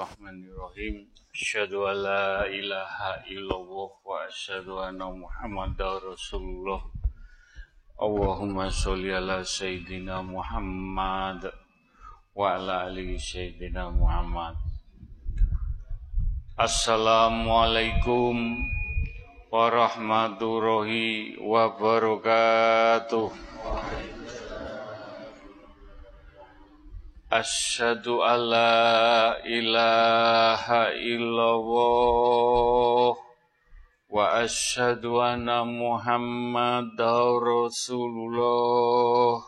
Bismillahirrahmanirrahim. Asyhadu an la ilaha illallah wa asyhadu anna Muhammadar Rasulullah. Allahumma sholli ala sayyidina Muhammad wa ala ali sayyidina Muhammad. Assalamualaikum warahmatullahi wabarakatuh. Asyhadu alla ilaha illallah wa asyhadu anna Muhammadar Rasulullah.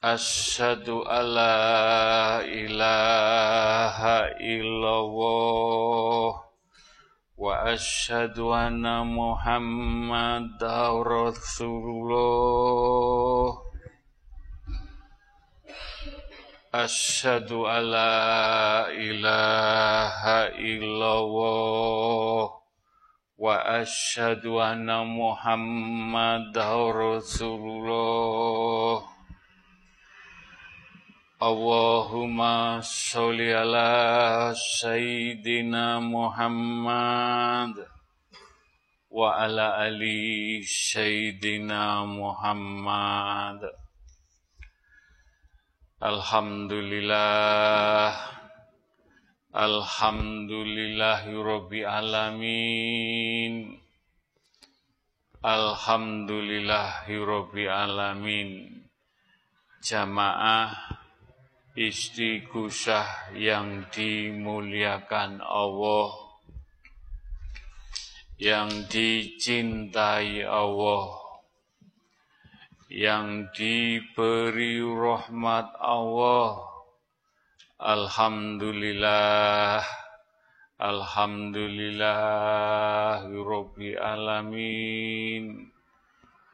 Asyhadu alla ilaha illallah wa asyhadu anna Muhammadar Asyhadu alla ilaha illallah wa asyhadu anna Muhammadar Rasulullah. Allahumma sholli ala sayyidina Muhammad wa ala ali sayyidina Muhammad. Alhamdulillah. Alhamdulillahi alamin. Alhamdulillahi alamin. Jamaah istighosah yang dimuliakan Allah. Yang dicintai Allah yang diberi rahmat Allah. Alhamdulillah, Alhamdulillah, Rabbi Alamin.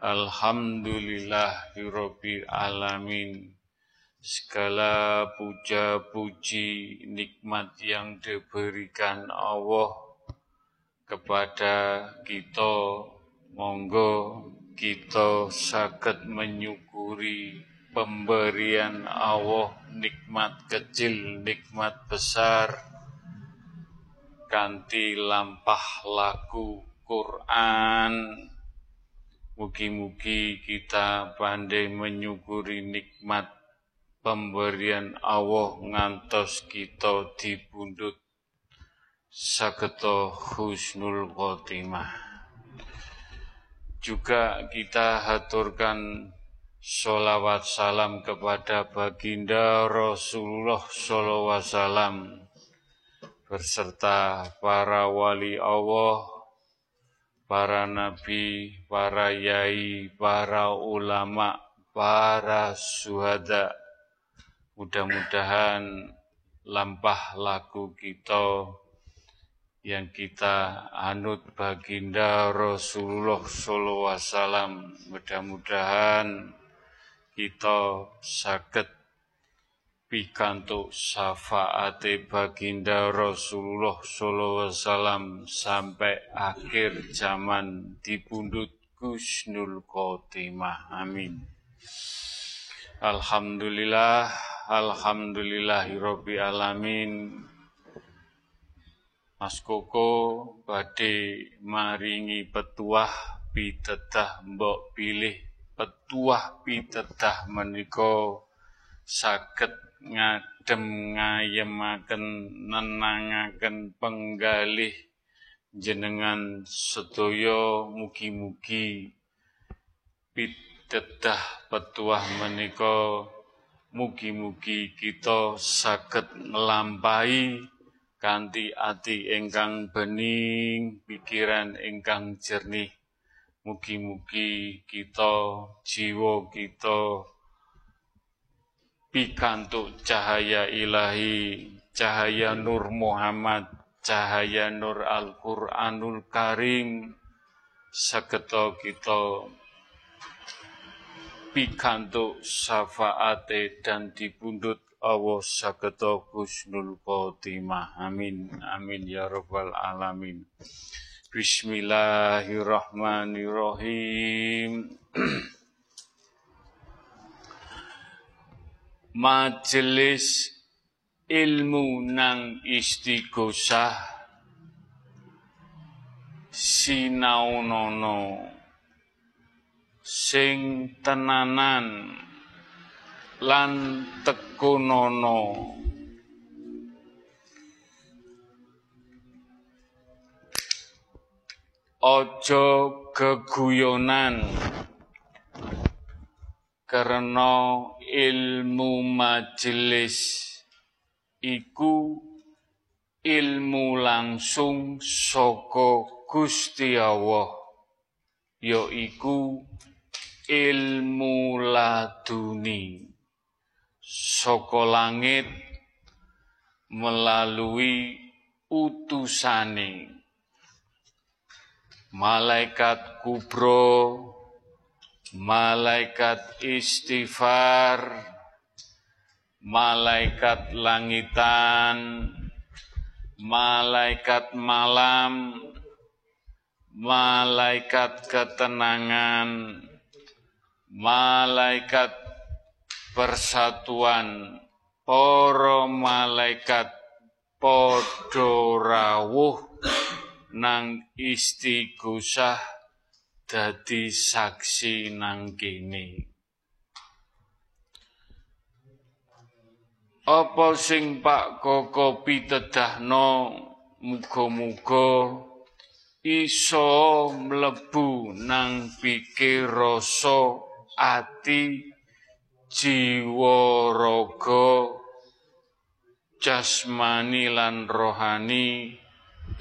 Alhamdulillah, Rabbi Alamin. Segala puja-puji nikmat yang diberikan Allah kepada kita, monggo kita sakit menyukuri pemberian Allah nikmat kecil, nikmat besar. Kanti lampah laku Quran. Mugi-mugi kita pandai menyukuri nikmat pemberian Allah ngantos kita dibundut. Saketo husnul khotimah juga kita haturkan sholawat salam kepada baginda Rasulullah Wasallam beserta para wali Allah, para nabi, para yai, para ulama, para suhada. Mudah-mudahan lampah laku kita yang kita anut baginda Rasulullah Wasallam. Mudah-mudahan kita sakit pikantuk syafaate baginda Rasulullah Wasallam sampai akhir zaman dipundut Gusnul Khotimah. Amin. Alhamdulillah, Alhamdulillahirabbil alamin. Mas Koko badhe maringi petuah pitedah mbok pilih petuah pitedah menika saged ngadem ngayemaken nenangaken penggalih jenengan sedaya mugi-mugi pitedah petuah menika mugi-mugi kita saged nglampahi kanthi ati ingkang bening, pikiran ingkang jernih. Mugi-mugi kita, jiwa kita, pikantuk cahaya ilahi, cahaya Nur Muhammad, cahaya Nur Al-Quranul Karim, seketo kita pikantuk syafaate dan dibundut Allah sageta husnul khotimah. Amin. Amin ya rabbal alamin. Bismillahirrahmanirrahim. Majelis ilmu nang istighosah sinaunono sing tenanan lan tekunono ojo keguyonan karena ilmu majelis. Iku ilmu langsung saka Gusti Allah yaiku ilmu laduni saka langit melalui utusane. Malaikat kubro malaikat istighfar malaikat langitan malaikat malam malaikat ketenangan malaikat persatuan, para malaikat padha rawuh nang istighosah dadi saksi nang kene. Apa sing Pak Koko pitedahno muga-muga iso mlebu nang pikir rasa ati jiwa raga jasmani lan rohani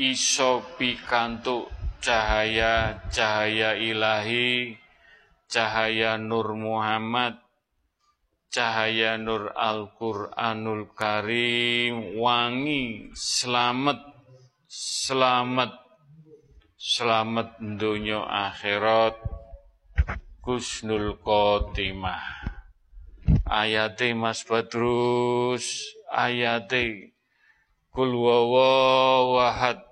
iso pikantuk cahaya-cahaya ilahi cahaya Nur Muhammad cahaya Nur Al-Qur'anul Karim wangi selamat selamat selamat dunia akhirat Kusnul Khotimah. Ayate Mas Badrus, ayate Kul wawahad,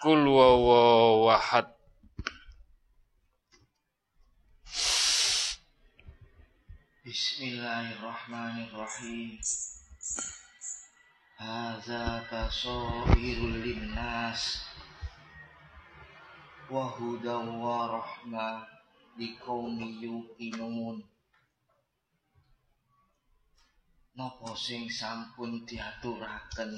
Kul wawahad. Bismillahirrahmanirrahim. Hadza basairul linnas wa hudan wa rahmah liqaumi yuqinun napa sing sampun diaturaken?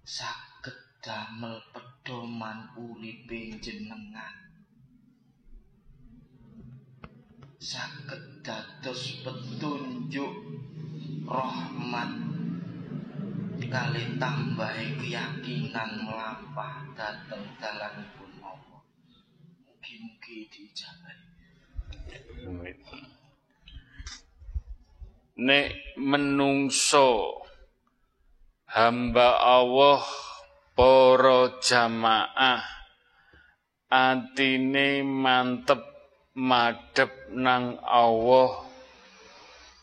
Saged damel pedoman uripe jenengan. Saged dados petunjuk rahmat kali tambah keyakinan melampah dateng dalam mugi-mugi diijabahi. Nek menungso hamba Allah para jamaah atine mantep madhep nang Allah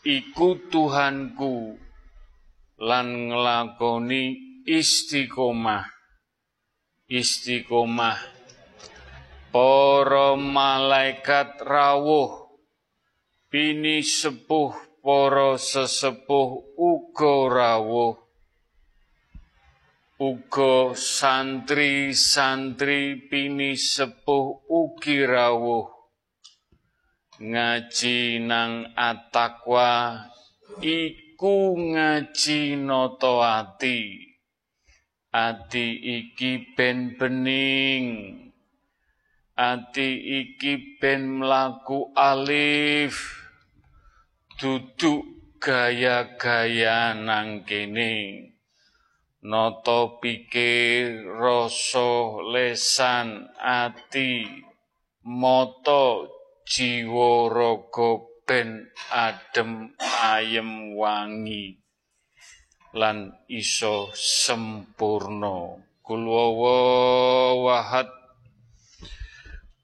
iku Tuhanku lan nglakoni istiqomah. Istiqomah. Para malaikat rawuh pini sepuh para sesepuh uga rawuh. Uga santri-santri pini sepuh ugi rawuh. Ngaji nang atakwa iku ngaji noto ati. Ati iki ben bening. Ati iki ben mlaku alif duduk gaya-gaya nang kene. Nata pikir rasa lesan ati mata jiwa raga ben adem ayem wangi lan iso sempurna. Kulwawa wahad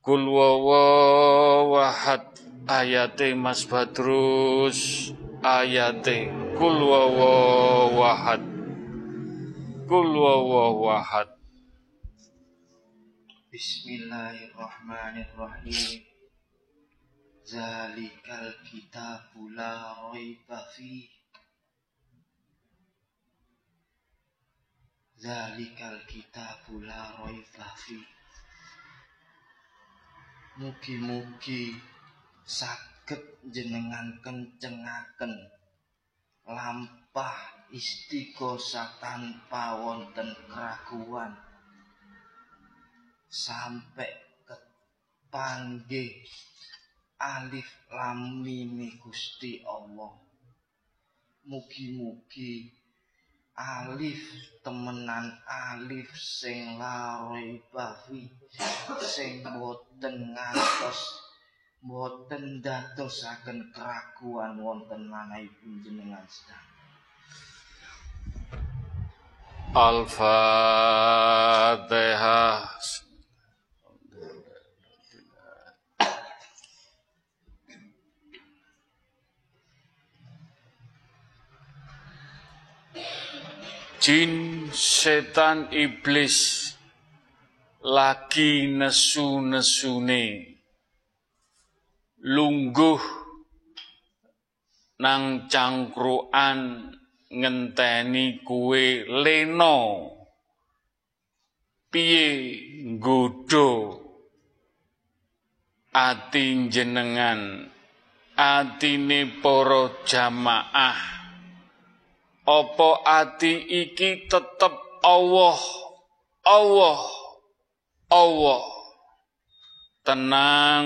Kul wawahad ayate Mas Badrus ayate kul wahad. Kul wahad. Bismillahirrahmanirrahim. Zalikal kitabu la raiba Zalikal kitabu la raiba fi Mugi-mugi saged jenengan kencengaken. Lampah istiqosa tanpa wonten keraguan. Sampai kepanggih alif lam mim Gusti Allah. Mugi-mugi alif temenan alif sing laroi bafi sing boten ngantos boten dadosaken keraguan wonten manahipun jenengan sedang Al-Fatihah. Jin, setan, iblis lagi nesu-nesune lungguh nang cangkruan ngenteni kue leno. Piye nggodha ati jenengan atine para jamaah? Apa ati iki tetep Allah Allah Allah? Tenang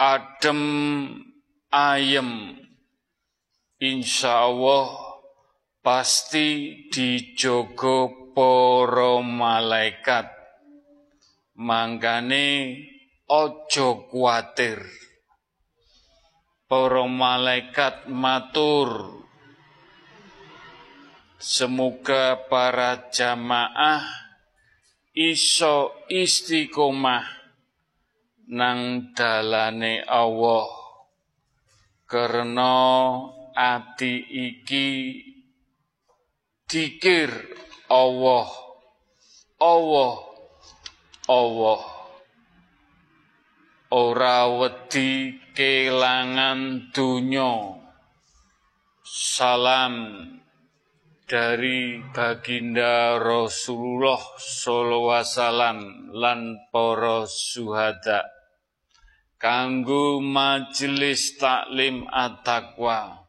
adem ayem. Insya Allah pasti dijogo para malaikat. Mangkane ojo kuatir. Para malaikat matur. Semoga para jamaah iso istiqomah nang dalane Allah. Karena ati iki dikir Allah. Allah. Allah. Ora wedi kelangan dunya. Salam dari baginda Rasulullah sallallahu alaihi wasallam lan para suhada kanggo majelis taklim at-taqwa.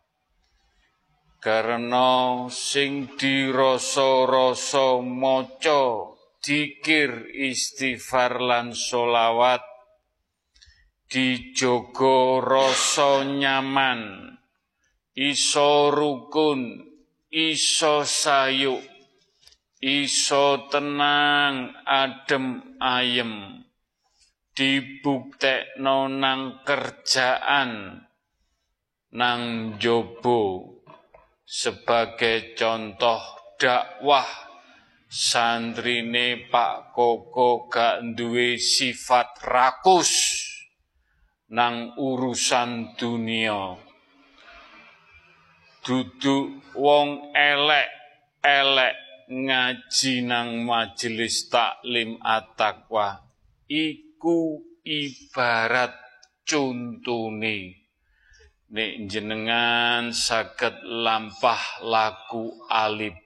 Karena sing dirasa-rasa maca dikir istighfar lan solawat dijogo rasa nyaman iso rukun iso sayuk iso tenang adem ayem dibuktekno nang kerjaan nang jobo sebagai contoh dakwah santrine Pak Koko gak duwe sifat rakus nang urusan dunia. Duduk wong elek-elek ngaji nang majelis taklim at-taqwa iku ibarat contone nek jenengan saged lampah laku alif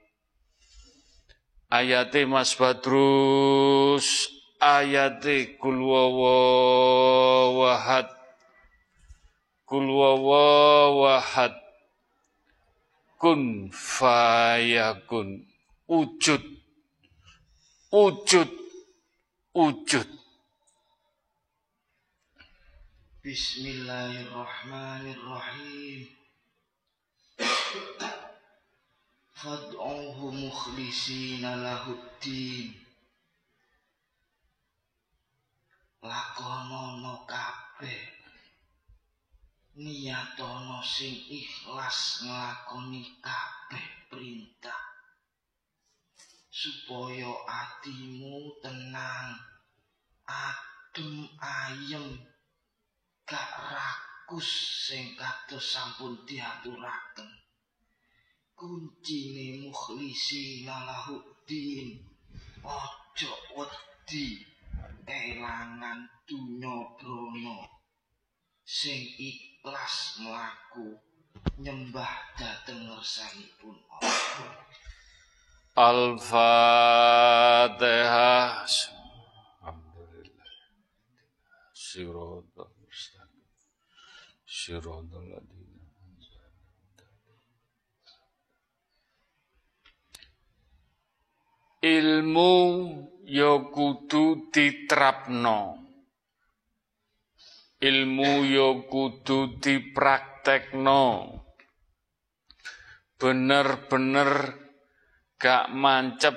ayate Mas Badrus ayate kul wawahad kul wawahad kun fayakun. Wujud wujud wujud Bismillahirrahmanirrahim. Fad'uhu mukhlisina lahuddin. Lakonono sing ikhlas nglakoni kabeh perintah. Supaya atimu tenang Adem ayem gak rakus sing kados sampun diaturaken kuncine mukhlisi lahuddin ojo wedi kelangan dunya brana sing ikhlas mlaku nyembah dhateng ngersanipun Allah Al-Fatihah. Alhamdulillah. Mustaqim. Ilmu ya kudu ditrapno. Ilmu ya kudu dipraktekno. Bener-bener gak mancep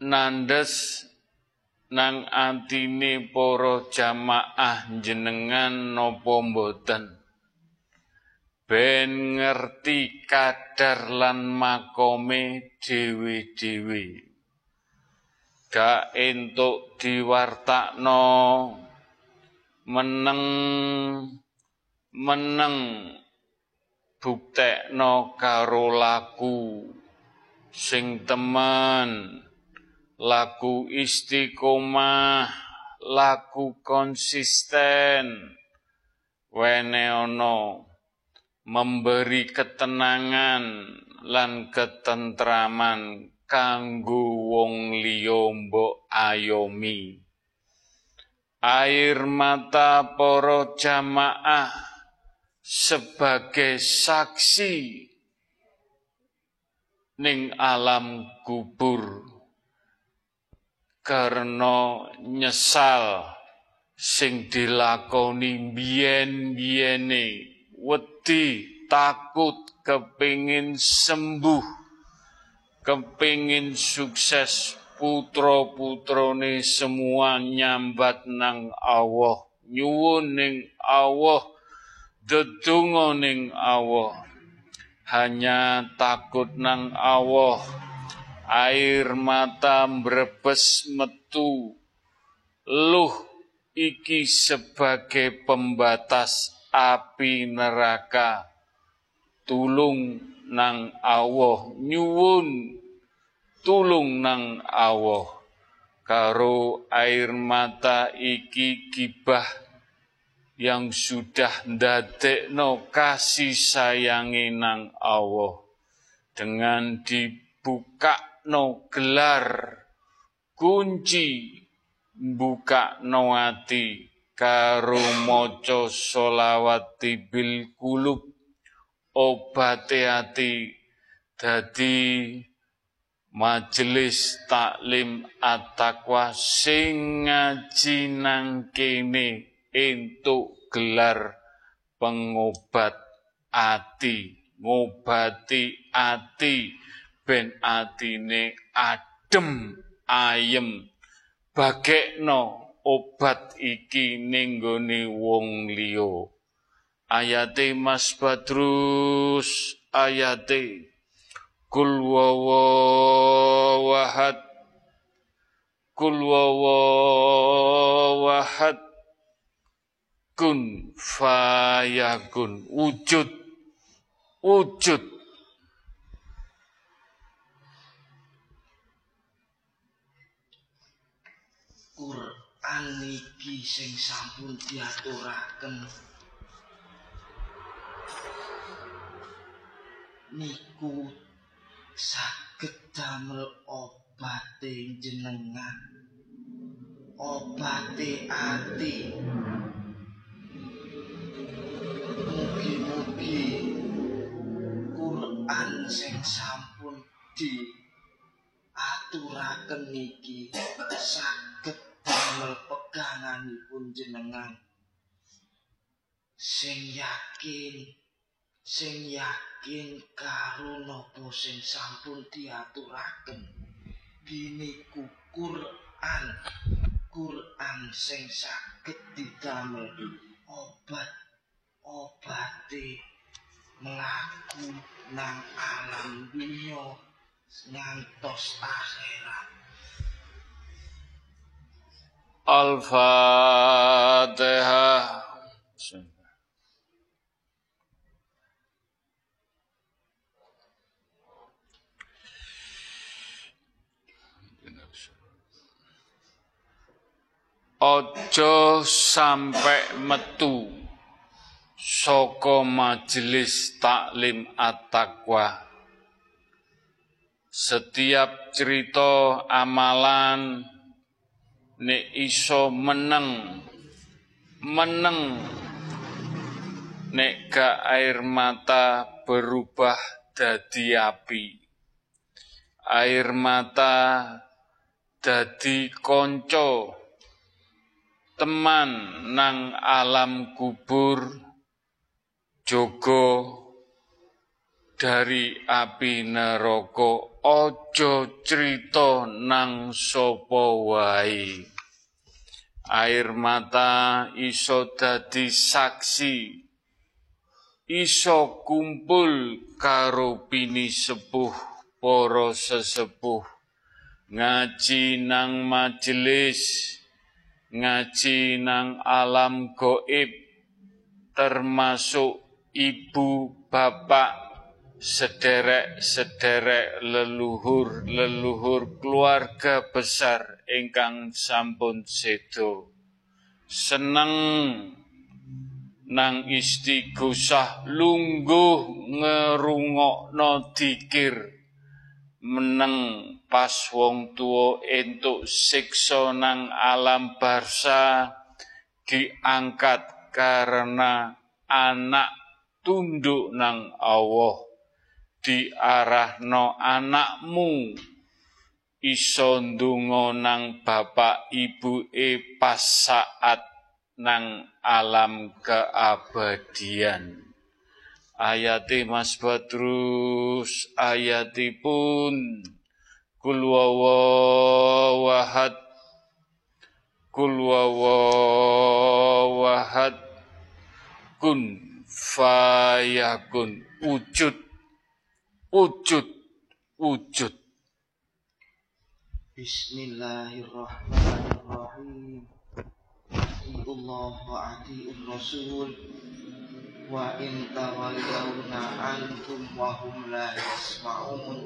nandes nang antine para jamaah jenengan napa mboten ben ngerti kadar lan makome dhewe-dhewe. Gak entuk diwartakno. Meneng meneng buktekno karo laku sing teman laku istiqomah laku konsisten. Wene ono memberi ketenangan lan ketentraman kanggo wong liya mbok ayomi. Air mata para jamaah sebagai saksi ning alam kubur karena nyesal sing dilakoni biyen-biyene takut kepingin sembuh kepingin sukses putra-putrane semua nyambat nang Allah. Nyuwun ning Allah dedonga ning Allah. Hanya takut nang Allah. Air mata brebes metu. Luh iki sebagai pembatas api neraka. Tulung nang Allah. Nyuwun tulung nang Allah. Karo air mata iki gibah yang sudah no kasih sayangi nang Allah. Dengan dibuka no gelar kunci buka no ati karo moco solawati bil kulub. Obate ati. Dadi majelis taklim at-taqwa sing ngaji nang kene gelar pengobat ati, ngobati ati. Ben atine adem ayem. Bagekno obat iki ning wong liya. Ayate Mas Badrus ayate kul wawahad kul kun fayakun. Wujud. Wujud Quran iki sing sampun diaturaken. Niku saged damel obate jenengan obate ati. Mugi Quran sing sampun di aturaken niki saged damel peganganipun jenengan sing yakin sing yakin karo napa sing sampun diaturaken. Gini Quran Quran sing saged didamel obat obati melaku nang alam dunia ngantos akhirat Al-Fatihah Ojo sampai metu. Saka majelis taklim at-taqwa. Setiap cerita amalan nek iso meneng meneng. Nek gak air mata berubah dadi api. Air mata dadi konco. Teman nang alam kubur jogo dari api neraka aja crita nang sapa wae? Air mata iso dadi saksi. Iso kumpul karo pini sepuh para sesepuh. Ngaji nang majelis ngaji nang alam goib termasuk ibu bapak sederek-sederek leluhur-leluhur keluarga besar ingkang sampun sedo. Seneng nang istighosah lungguh ngerungokno dikir. Meneng pas wong tuwa entuk siksa nang alam barsa diangkat karena anak tunduk nang Allah diarahno anakmu. Iso ndonga nang bapak ibu e pas saat nang alam keabadian. Ayati Mas Badrus ayatipun. Kul wawahad kul kun fayakun wujud wujud. Wujud. Bismillahirrahmanirrahim. Allah wa ati'ur rasul. Wa in tawallawna ankum wa hum la yasma'un.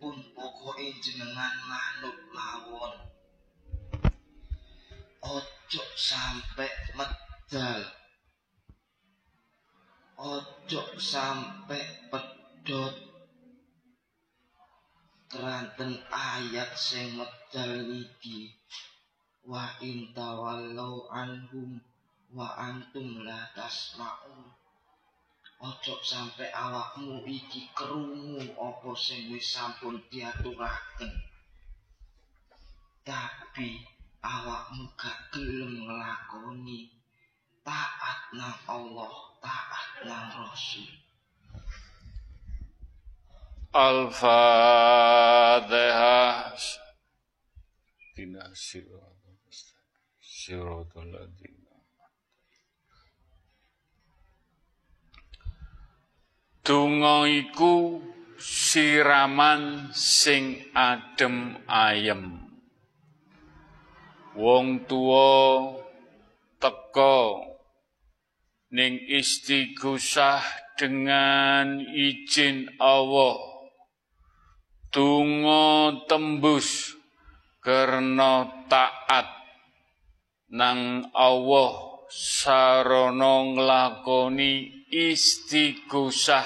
Pun pokoke jenengan manut mawon ojo sampe medal ojo sampe pedot keranten ayat sing medal niki wa in tawallau anhum wa antum la tasma'un. Ojo sampai awakmu iki kerungu apa sing wis sampun diaturaken. Tapi awakmu gak gelem nglakoni taat nang Allah taat nang Rasul. Al-Fatihah Dinasirah siratal ladzina Donga iku siraman sing adem ayem. Wong tuwa teka ning istighosah dengan izin Allah. Tungo tembus karena taat nang Allah sarana nglakoni istighosah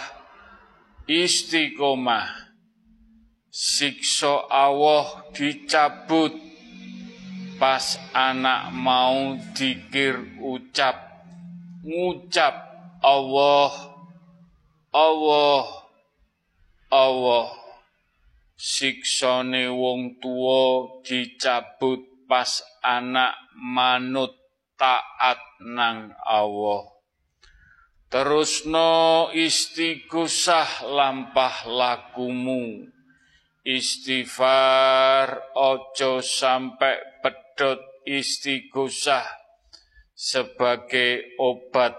istiqomah siksa Allah dicabut pas anak mau dikir ucap ngucap Allah Allah Allah. Siksane wong tua dicabut pas anak manut taat nang Allah. Terusno istighosah lampah lakumu. Istighfar ojo sampai pedot istighosah sebagai obat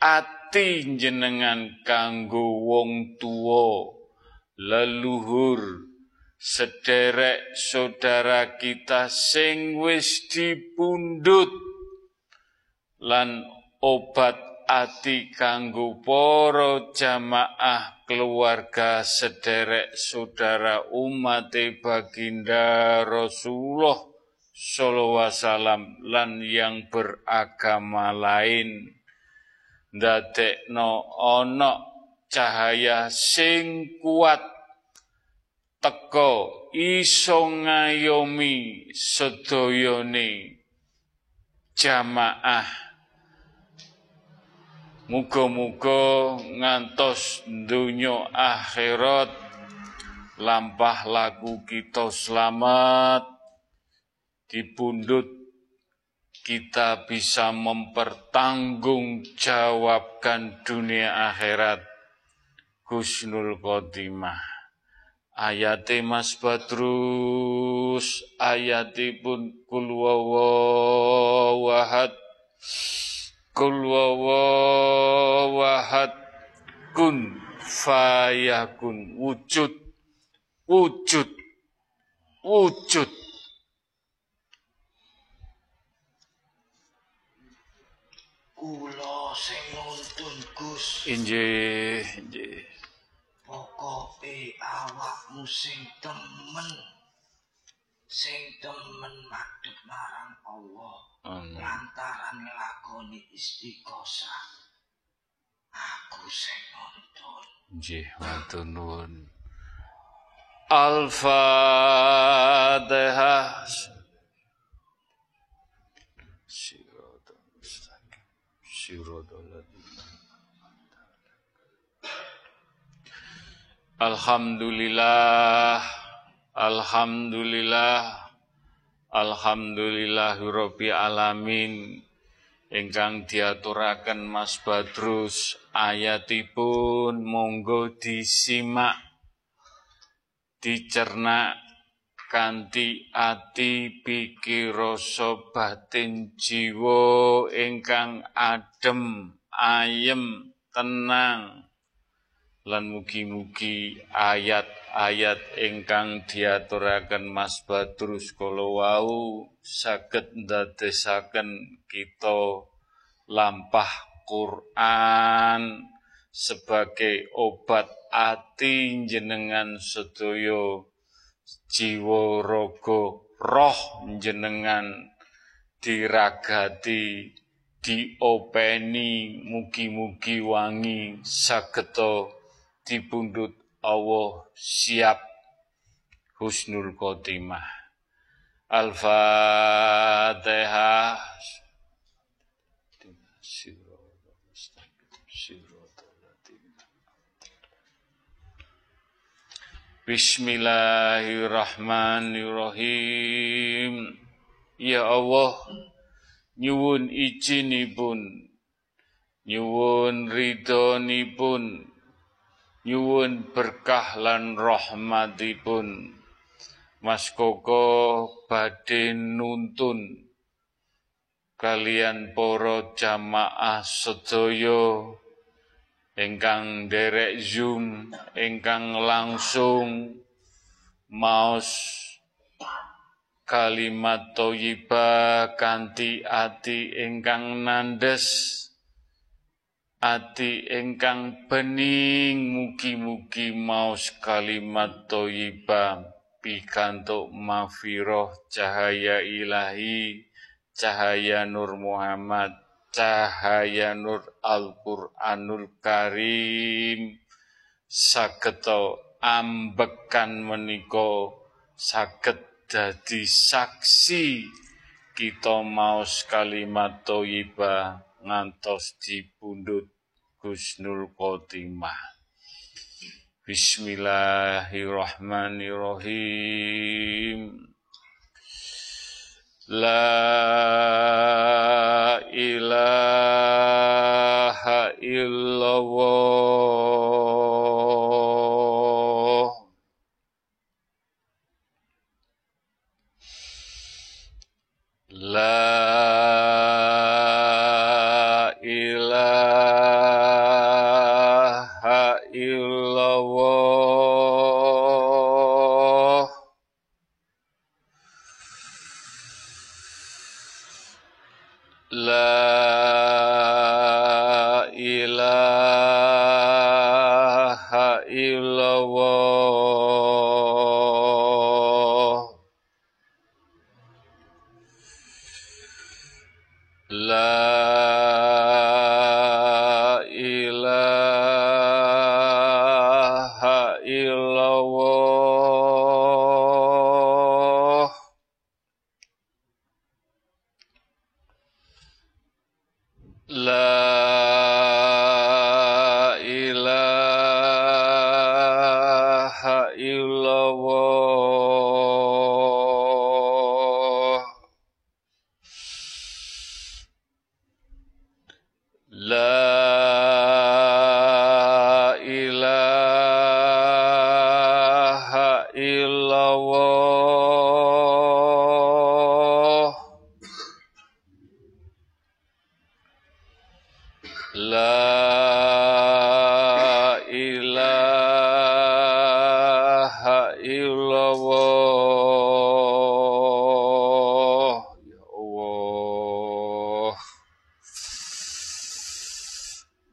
ati jenengan kanggo wong tuwa leluhur sederek saudara kita sing wis dipundhut lan obat ati kanggo para jamaah keluarga sederek saudara umat baginda Rasulullah sallallahu wasallam lan yang beragama lain. Ndadekno ana cahaya sing kuat. Teko iso ngayomi sedayane jamaah. Muga-muga ngantos dunya akhirat. Lampah lagu kita selamat dipundut kita bisa mempertanggungjawabkan dunia akhirat. Gusnul Khotimah. Ayate Mas Badrus ayatipun kul wawahad Kul kun fayakun. Wujud. Wujud. Wujud Kula sing nuntun Gus. Injih, injih. Pokoke awakmu sing temen. Sing temen madhep marang Allah. Amin. Lantaran nglakoni istiqosah. Aku sing nuntun. Injih, matur nuwun. Al-Fatihah. Ladzina Alhamdulillah Alhamdulillah Alhamdulillahirabbil alamin. Ingkang diaturaken Mas Badrus ayatipun monggo disimak dicerna kanthi ati pikir rasa batin jiwa ingkang adem ayem tenang. Lan mugi-mugi ayat-ayat ingkang diaturaken Mas Badrus kala wau saged ndadesaken kita lampah Quran sebagai obat ati jenengan sedaya jiwa raga roh jenengan diragati diopeni mugi-mugi wangi sageta dipundhut Allah siap. Husnul khotimah. Al-Fatihah Bismillahirrahmanirrahim. Ya Allah nyuwun izinipun nyuwun ridhonipun nyuwun berkah lan rahmatipun. Mas Koko badhe nuntun. Kalian para jamaah sedaya ingkang derek Zoom ingkang langsung maos kalimat thayyibah kanthi ati ingkang nandes ati ingkang bening mugi-mugi maos kalimat thayyibah pikantuk mafiroh cahaya ilahi cahaya nur Muhammad cahaya nur Al-Qur'anul Karim. Sageta ambekan menika saged dadi saksi. Kita maos kalimat thayyibah ngantos dipundhut Gusnul Khotimah. Bismillahirrahmanirrahim La ilaha illallah. La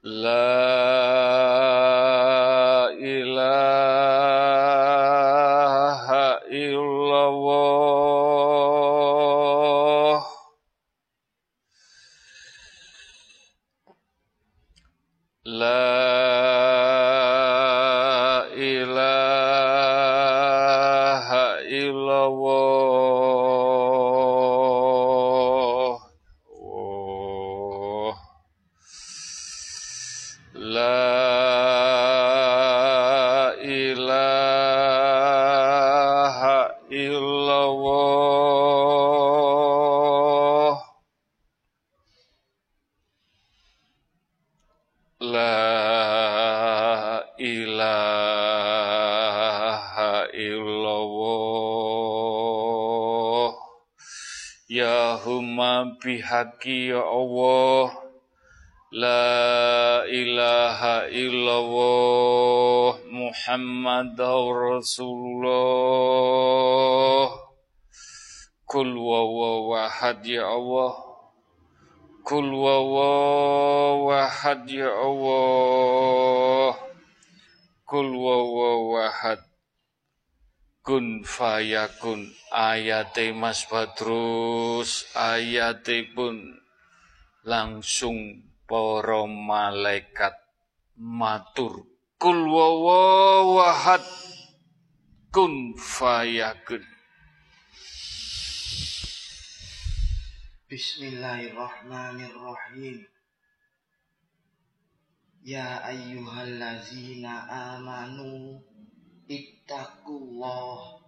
la wawawahad ya Allah Kul wawawahad ya Allah Kul wawawahad Kun fayakun ayate Mas Badrus ayate pun langsung para malaikat matur Kul wawawahad kun fayakun Bismillahirrahmanirrahim. Ya ayyuhallazina amanu ittaqullah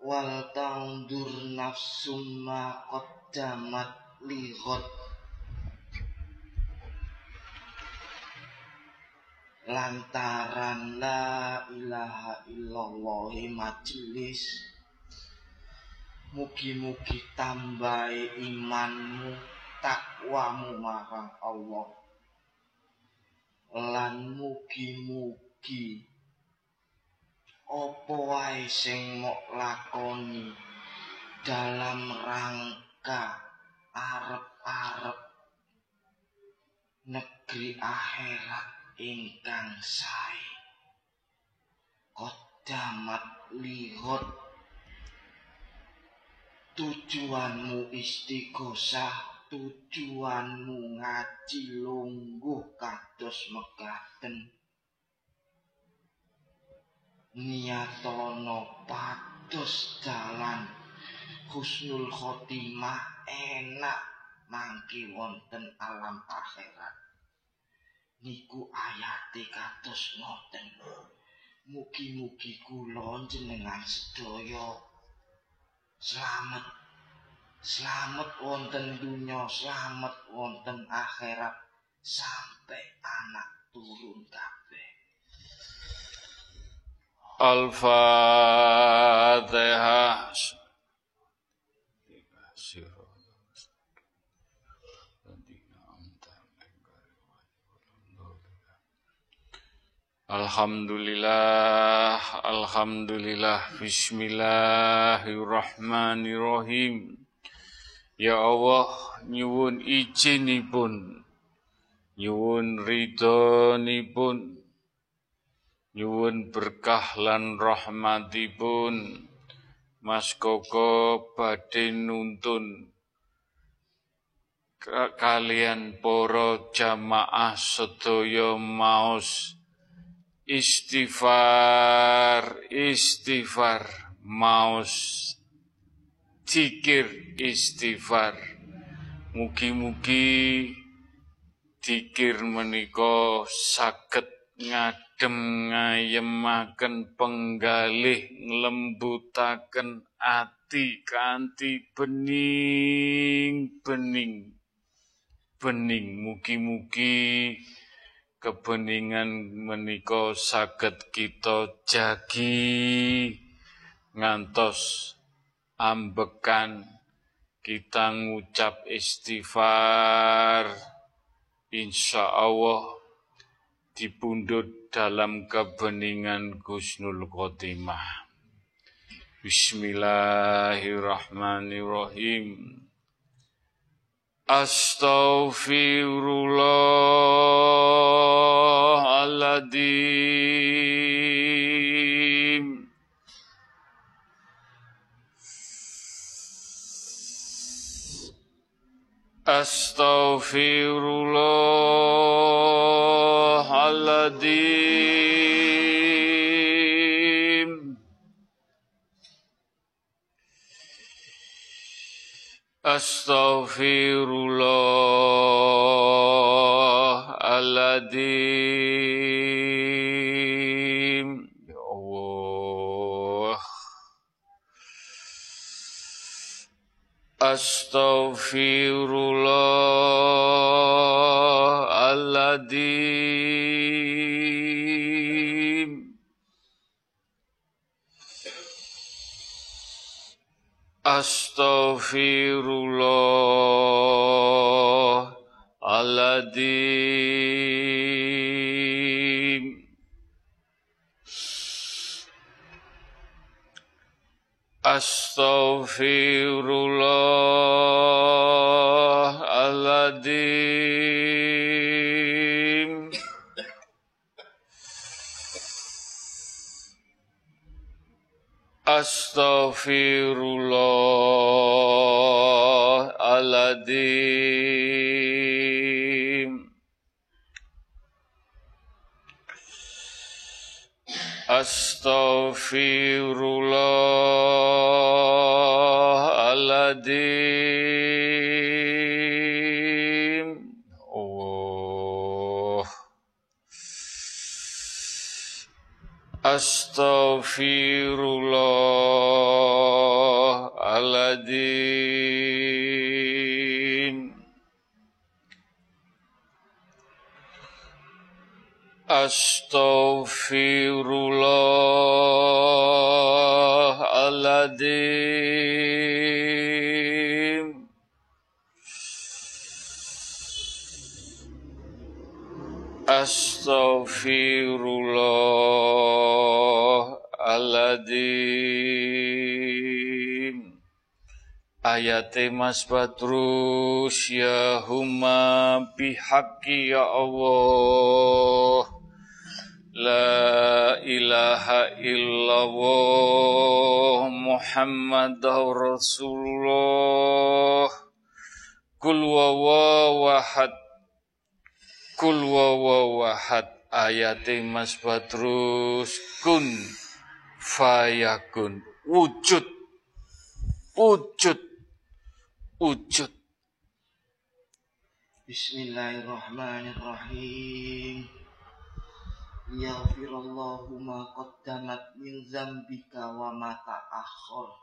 wal tandur nafsum ma qaddamat lantaran la ilaha illallah majelis Mugi-mugi tambahi imanmu, takwamu marang Allah. Lan mugi-mugi apa wae sing mok lakoni dalam rangka arep-arep negeri akhirat ingkang sae. Kodamat lihat tujuanmu istighosah tujuanmu ngaji lungguh kados mekaten niatono pados dalan husnul khotimah enak mangke wonten alam akhirat. Niku ayate kados ngoten. Mugi-mugi kula jenengan sedaya selamat. Selamat wonten dunya selamat wonten akhirat. Sampai anak turun kabeh. Al-Fatihah. Alhamdulillah, Alhamdulillah, Bismillahirrahmanirrahim. Ya Allah, nyuwun izinipun, nyuwun ridhonipun, nyuwun berkah lan rahmatipun, Mas Koko badhe nuntun ka- kalian para jamaah sedaya maos istighfar istighfar maos zikir istighfar. Mugi-mugi zikir menika saged ngadem ngayemaken penggalih nglembutaken ati kanthi bening bening bening mugi-mugi kebeningan menika saged kita jagi ngantos ambekan kita ngucap istighfar insya Allah dipundut dalam kebeningan Gusnul Khotimah. Bismillahirrahmanirrahim. Astaghfirullahaladzim. Astaghfirullahaladzim. Astaghfirullahaladzim. Ya Allah. Astaghfirullahaladzim. Astaghfirullahaladzim. Astaghfirullahaladzim. Astaghfirullahaladzim. Astaghfirullahaladzim. Astaghfirullahaladzim. Astaghfirullahaladzim. Astaghfirullahaladzim. Ayate Mas Badrus ya huma bihaqi ya Allah. La ilaha illallah Muhammad Rasulullah. Kul wawawahad. Kul wawawahad. Ayate Mas Badrus kun fayakun wujud wujud wujud Bismillahirrahmanirrahim. Yaghfirallahu ma qaddamat min zambika wa ma ta'akhkhar.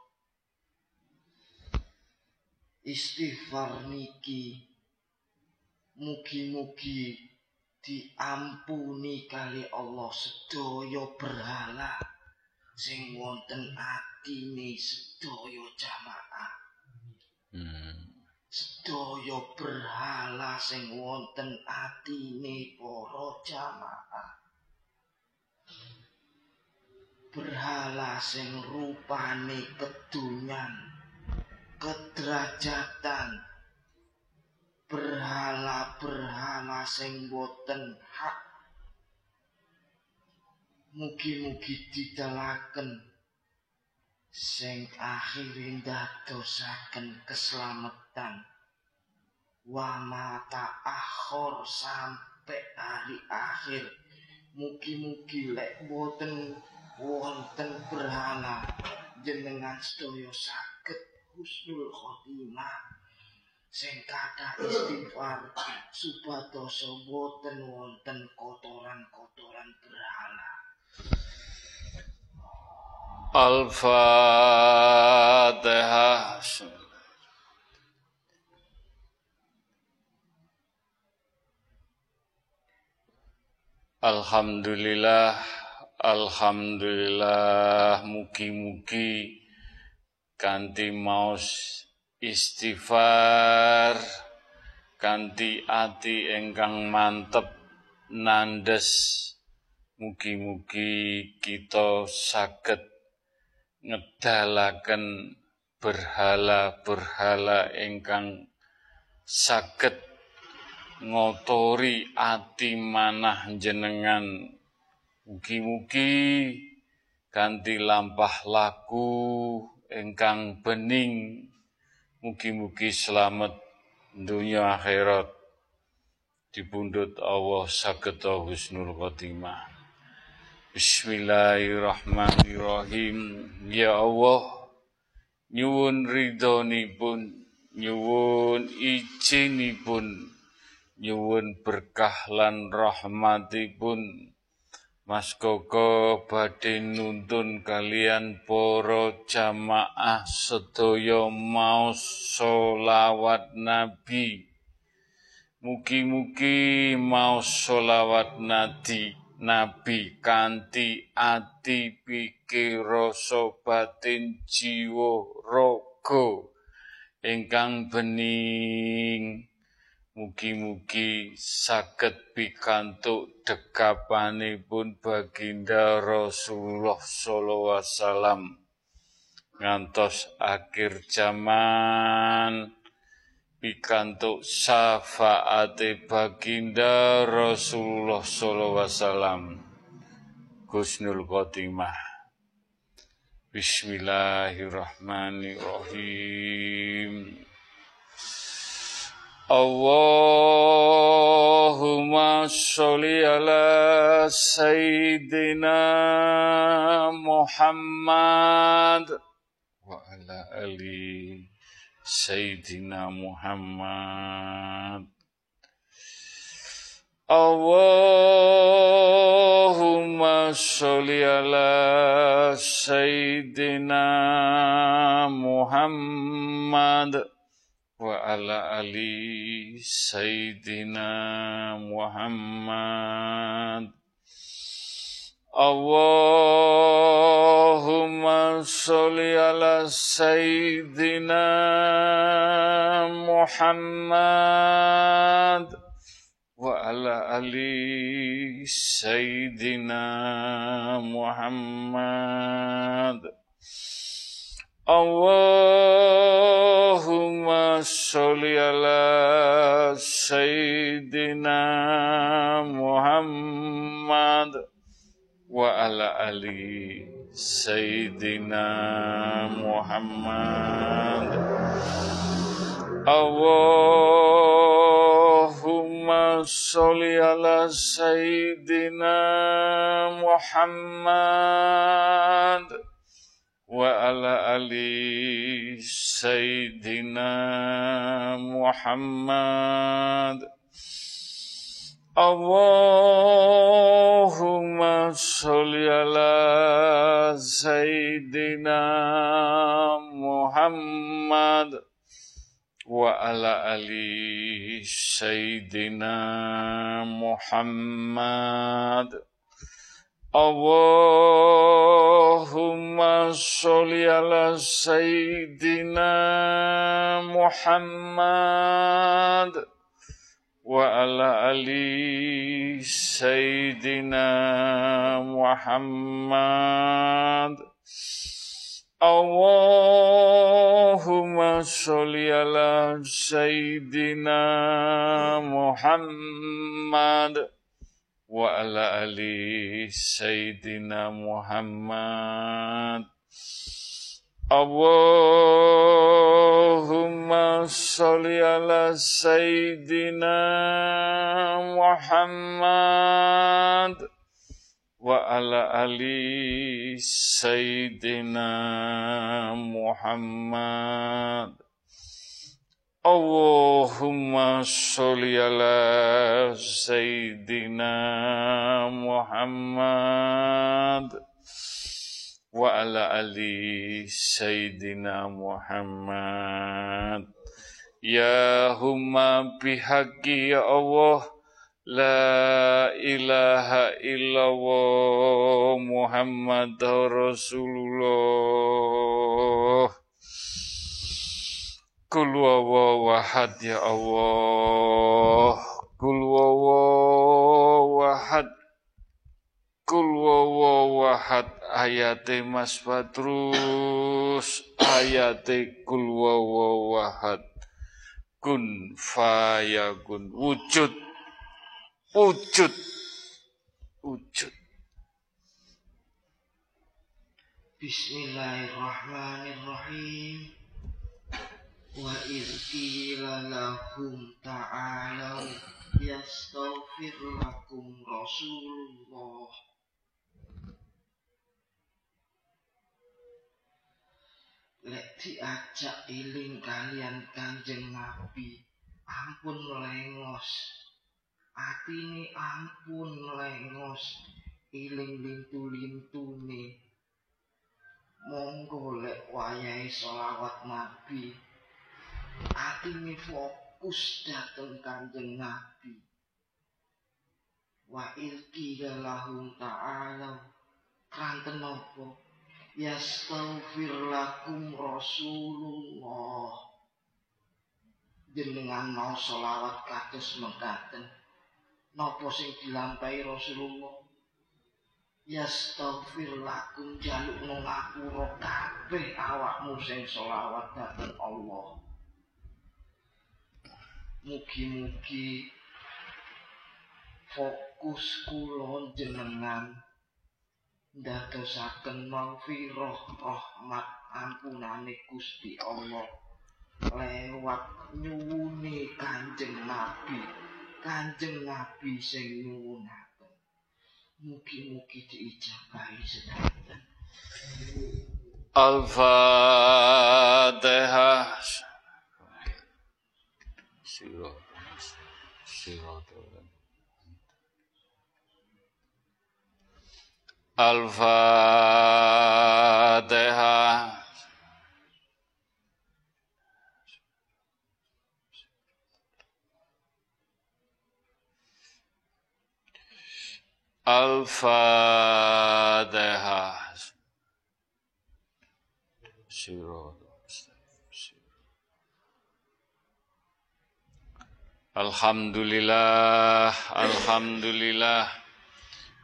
Istighfar niki mugi-mugi diampuni kali Allah sedaya berhala sing wonten atine sedaya jamaah. Sedaya berhala sing wonten atine para jamaah. Berhala sing rupane kedunyan kedrajatan berhala-berhala sing boten hak. Mugi-mugi didalaken sing akhire ndadosaken keselamatan. Wa mata akhir sampai hari akhir. Mugi-mugi lek boten wonten berhala jenengan sedaya saged husnul khotimah. Sing kata istighfar supados boten wonten Alhamdulillah, Alhamdulillah, mugi-mugi kanthi maos istighfar kanthi ati ingkang mantep nandes. Mugi-mugi kita saged ngedalaken berhala-berhala ingkang saged ngotori ati manah jenengan mugi-mugi ganti lampah laku ingkang bening. Mugi-mugi selamat dunia akhirat. Dipundhut Allah saged husnul khotimah Bismillahirrahmanirrahim. Ya Allah nyuwun ridhonipun nyuwun izinipun nyuwun berkah lan rahmatipun. Mas Koko badhe nuntun kalian para jamaah sedaya maos solawat Nabi. Mugi-mugi maos solawat Nabi nabi kanthi ati pikir rasa batin jiwa raga ingkang bening. Mugi-mugi saged pikantuk dekapanipun baginda Rasulullah sallallahu alaihi wasallam. Ngantos akhir zaman pikantuk syafaate baginda Rasulullah sallallahu alaihi wasallam Gusnul Khotimah. Bismillahirrahmanirrahim. Allahumma sholli ala sayyidina Muhammad wa ala alihi Sayyidina Muhammad Allahumma sholli ala Sayyidina Muhammad wa ala ali Sayyidina Muhammad Allahumma sholli ala sayyidina Muhammad wa ala ali sayyidina Muhammad. Allahumma sholli ala sayyidina Muhammad wa ala ali sayyidina Muhammad Allahumma sholli ala sayyidina Muhammad wa ala ali sayyidina Muhammad Allahumma sholli ala Sayyidina Muhammad. Wa ala ali Sayyidina Muhammad Allahumma sholli ala Sayyidina Muhammad wa ala ali sayyidina Muhammad Allahumma sholli ala sayyidina Muhammad wa ala ali sayyidina Muhammad Allahumma sholli ala sayyidina Muhammad wa ala wa ala ali sayyidina Muhammad. Ya humma bihaqi ya Allah La ilaha illallah Muhammad Rasulullah. Kul ya ayate Mas Badrus ayate kul wawahad kun fayakun wujud. Wujud. Wujud. Bismillahirrahmanirrahim. Wa izkila lahum ta'alau yastaghfir lakum Rasulullah Lek diajak iling kalian kanjeng Nabi. Ampun lengos Atini ampun lengos Iling lintu-lintu nih monggo lek wayahe selawat nabi. Atine fokus dateng kanjeng nabi. Wa ilki lahum ta'ala. Kanten nopo yastaghfir lakum rasulullah. Jenengan mau selawat kados mengkaten nopo sing dilampahi rasulullah? Yastaghfir lakum jaluk ngapura kabeh awakmu sing selawat dhateng Allah. Mugi-mugi fokus kula jenengan ndadosaken maghfirah rahmat ampunane Gusti Allah lewat nyuwune Kanjeng Nabi Kanjeng Nabi sing nyuwunaken Mugi-mugi diijabahi sedanten. Al-Fatihah. Sirah. Al-Fatihah. Al-Fatihah. Alhamdulillah, Alhamdulillah.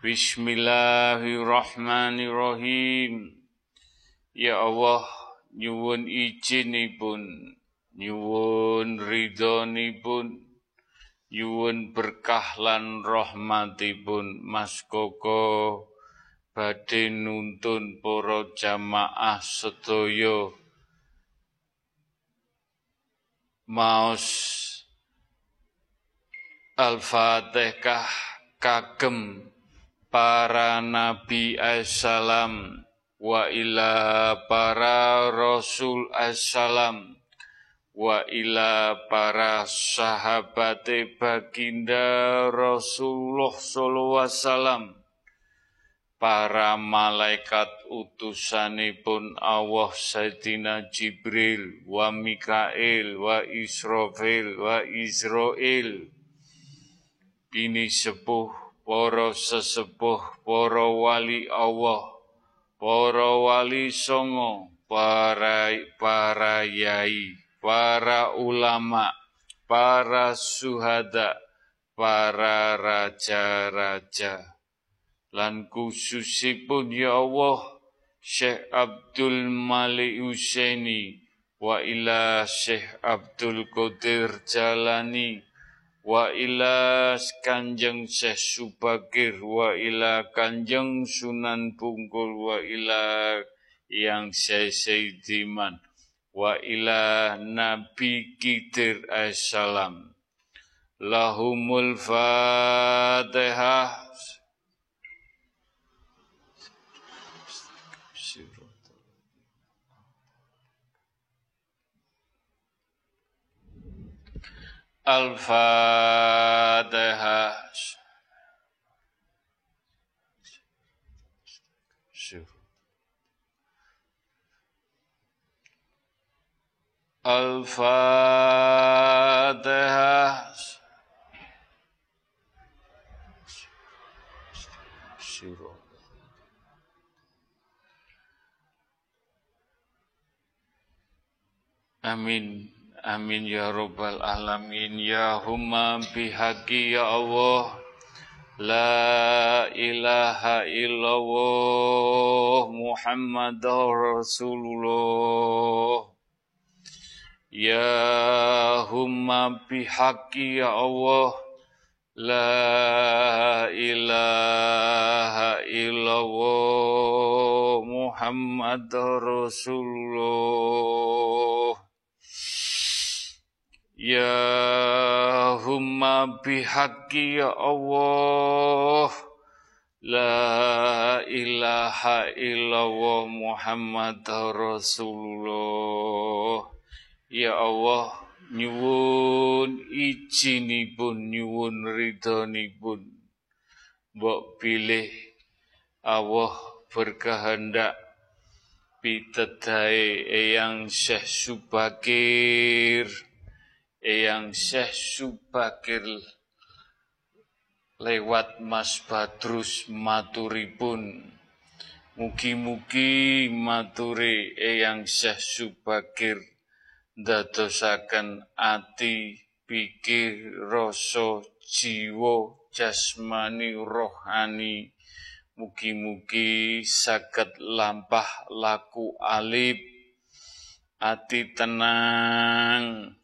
Bismillahirrahmanirrahim. Ya Allah, nyuwun izinipun, nyuwun ridhonipun, Yuwun berkah lan rahmatipun. Mas Koko badhe nuntun para jamaah sedaya. Maos Al-Fatihah kagem para nabi assalam wa ila para rasul assalam wa ila para sahabat baginda Rasulullah sallallahu wasallam. Para malaikat utusanipun Allah Sayyidina Jibril wa Mikail wa Israfil wa Israel bini sepuh para sesepuh para wali Allah para wali songo para para yai para ulama, para suhada, para raja-raja. Lan khususipun ya Allah, Syekh Abdul Malik Husaini, wa ila Syekh Abdul Qadir Jalani, wa ila Kanjeng Syekh Subakir, wa ila Kanjeng Sunan Bungkul, wa ila yang Syekh Sayyidiman wa ila Nabi Khidir assalam. Lahumul Fatihah. Al-Fatihah. Al-Fatihah. Amin. Amin ya rabbal alamin. Ya humma bihaqi ya Allah. La ilaha illallah Muhammad Rasulullah. Ya humma bihaqi ya Allah. La ilaha illallah Muhammad Rasulullah Ya humma bihaqi ya Allah. La ilaha illallah Muhammad Rasulullah. Ya Allah nyuwun ijinipun nyuwun ridhonipun. Mbok pilih Allah berkehendak. Pitedae Eyang Syekh Subakir Eyang Syekh Subakir lewat Mas Badrus maturipun. Mugi-mugi maturi Eyang Syekh Subakir ndadosaken ati pikir rasa jiwa jasmani rohani. Mugi-mugi saged lampah laku alip. Ati tenang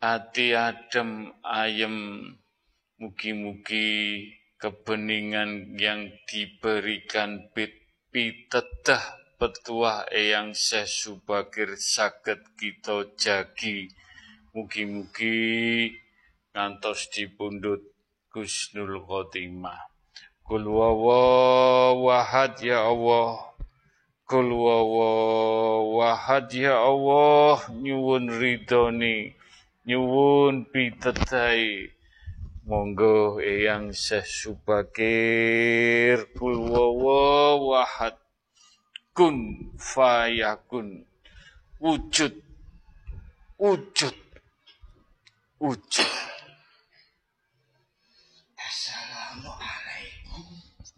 ati adem ayem mugi-mugi kebeningan yang diberikan pit pitedah petuah Eyang Syekh Subakir saged kita jagi. Mugi-mugi ngantos dipundhut Gusnul Khotimah. Kul wahad ya Allah. Kul wahad ya Allah. Nyuwun ridhoni nyuwun pitedai monggo Eyang Syekh Subakir. Kul wahad kun fayakun. Wujud wujud wujud. Assalamualaikum.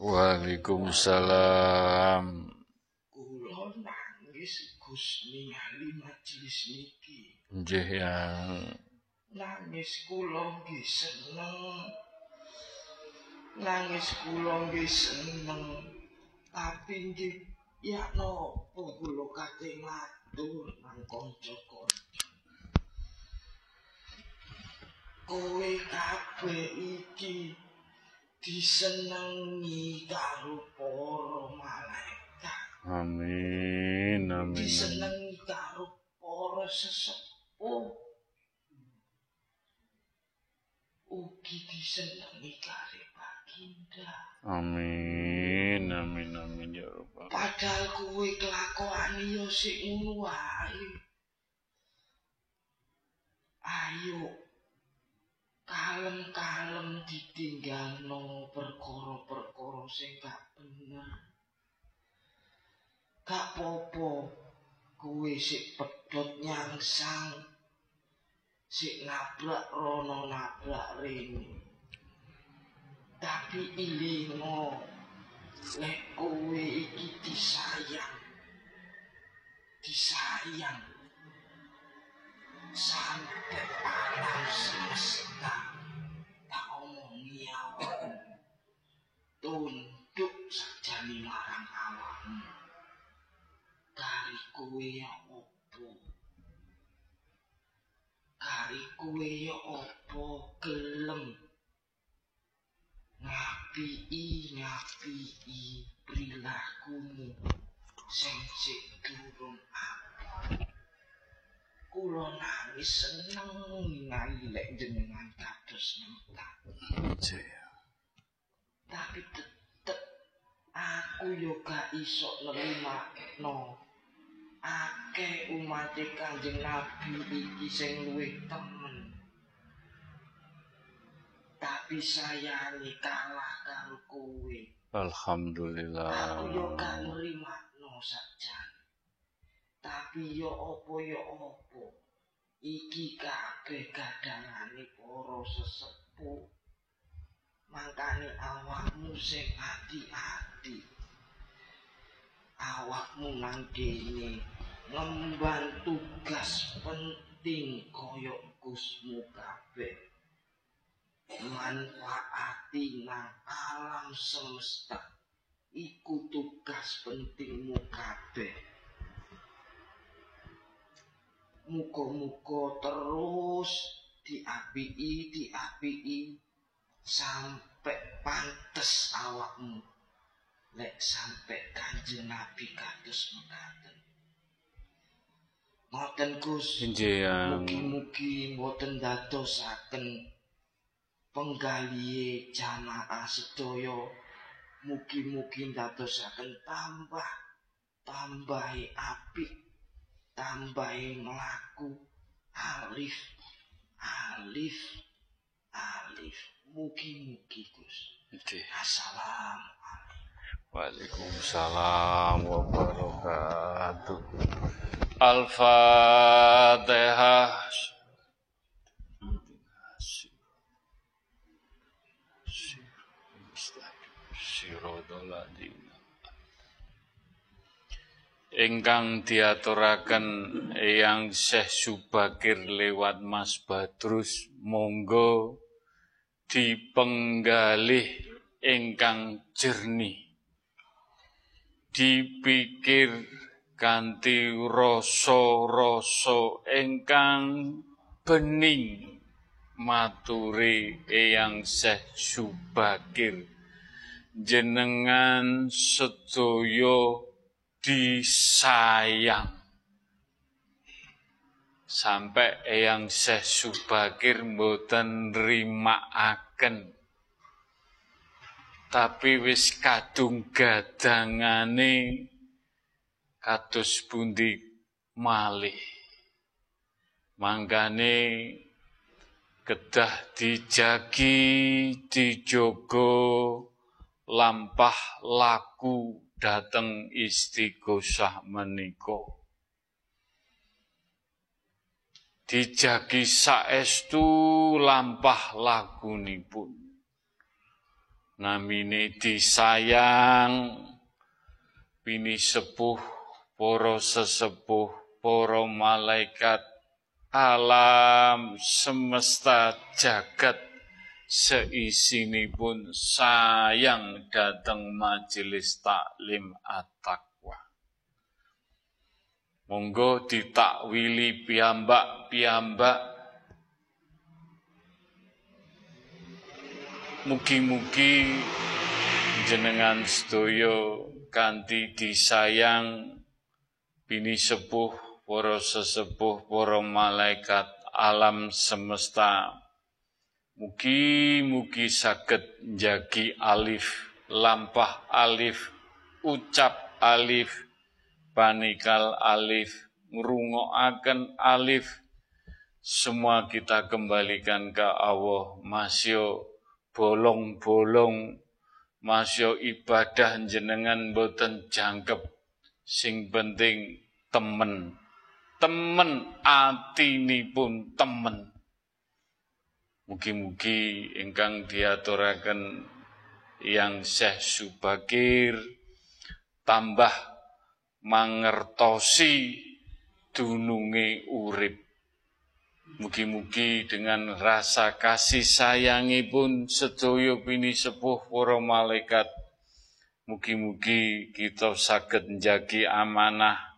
Waalaikumsalam. Kulo nangis Gusmi ahli majelis niki Nggih yang Nangis kulo nggih seneng. Nangis kulo nggih seneng. Tapi nggih ya nopo kulo kate matur nang kanca-kanca. Kowe kabeh iki disenengi karo para malaikat. Amin amin disenengi karo para sesepuh ugi disenengi karo baginda amin amin amin ya rabbal padahal kuwe kelakuan yo sik ngono wae. Ayo kalem-kalem ditinggalno perkara-perkara sing gak bener. Gak popo kuwe sik pedhot nyangsang sik nabrak rono nabrak rene. Tapi ilingo lek kowe iki disayang. Disayang. Sampai alam semesta. Tak omongi awakmu tunduk sajane marang awakmu. Kari kowe ya opo kari kowe ya opo gelem? Ngapii ngapii perilakumu. Sing sik durung apa kula nangis seneng ningali lek jenengan kados Nggih. tapi tetep aku yo gak iso nerimakno akeh umat kanjeng nabi iki sing luwih temen. Tapi sayane kalah karo kowe. Alhamdulillah. Aku yo gak nerimakno sakjane. Tapi yo opo yo opo iki kabeh kadangane para sesepuh. Mangkane awakmu sing ati-ati. Awakmu nang ngemban tugas penting penting koyo kusmu kabeh. Manfaati nang alam semesta. Iku tugas pentingmu kabeh. Muka-muka terus diapii diapii sampai pantes awakmu. Lek sampai kanjeng nabi kados mekaten Ngoten Gus. Mugi-mugi mboten dadosaken penggalihe jamaah sedaya. Mugi-mugi dadosaken tambah tambahi apik, tambahi melaku alif alif alif. Mugi-mugi Gus. Assalamualaikum. Waalaikumsalam wabarakatuh. Al-Fatihah. Ingkang diaturaken Eyang Syekh Subakir lewat Mas Badrus monggo dipenggalih ingkang jernih dipikir kanthi rasa-rasa ingkang bening maturi Eyang Syekh Subakir. Jenengan sedaya disayang. Sampai Eyang Syekh Subakir mboten rimaaken tapi wis kadung gadangane kados pundi malih. Mangkane kedah dijagi dijogo lampah laku dateng istighosah menika. Dijagi saestu lampah lakunipun. Namine disayang pini sepuh para sesepuh, para malaikat, alam semesta jagat seisinipun sayang datang majelis taklim at-taqwa. Monggo ditakwili piyambak-piyambak Mugi-mugi jenengan sedaya kanthi disayang bini sepuh, para sesepuh, para malaikat alam semesta. Mugi-mugi saged njagi alif, lampah alif, ucap alif, panikal alif, ngrungokaken alif. Semua kita kembalikan ke Allah, masyo bolong-bolong, masyo ibadah jenengan boten jangkep, sing penting temen. Temen pun temen. Mugi-mugi ingkang diaturaken yang Syekh Subakir tambah mangertosi dununge urip. Mugi-mugi dengan rasa kasih sayangi pun sedaya bini sepuh para malaikat. Mugi-mugi kita saged njagi amanah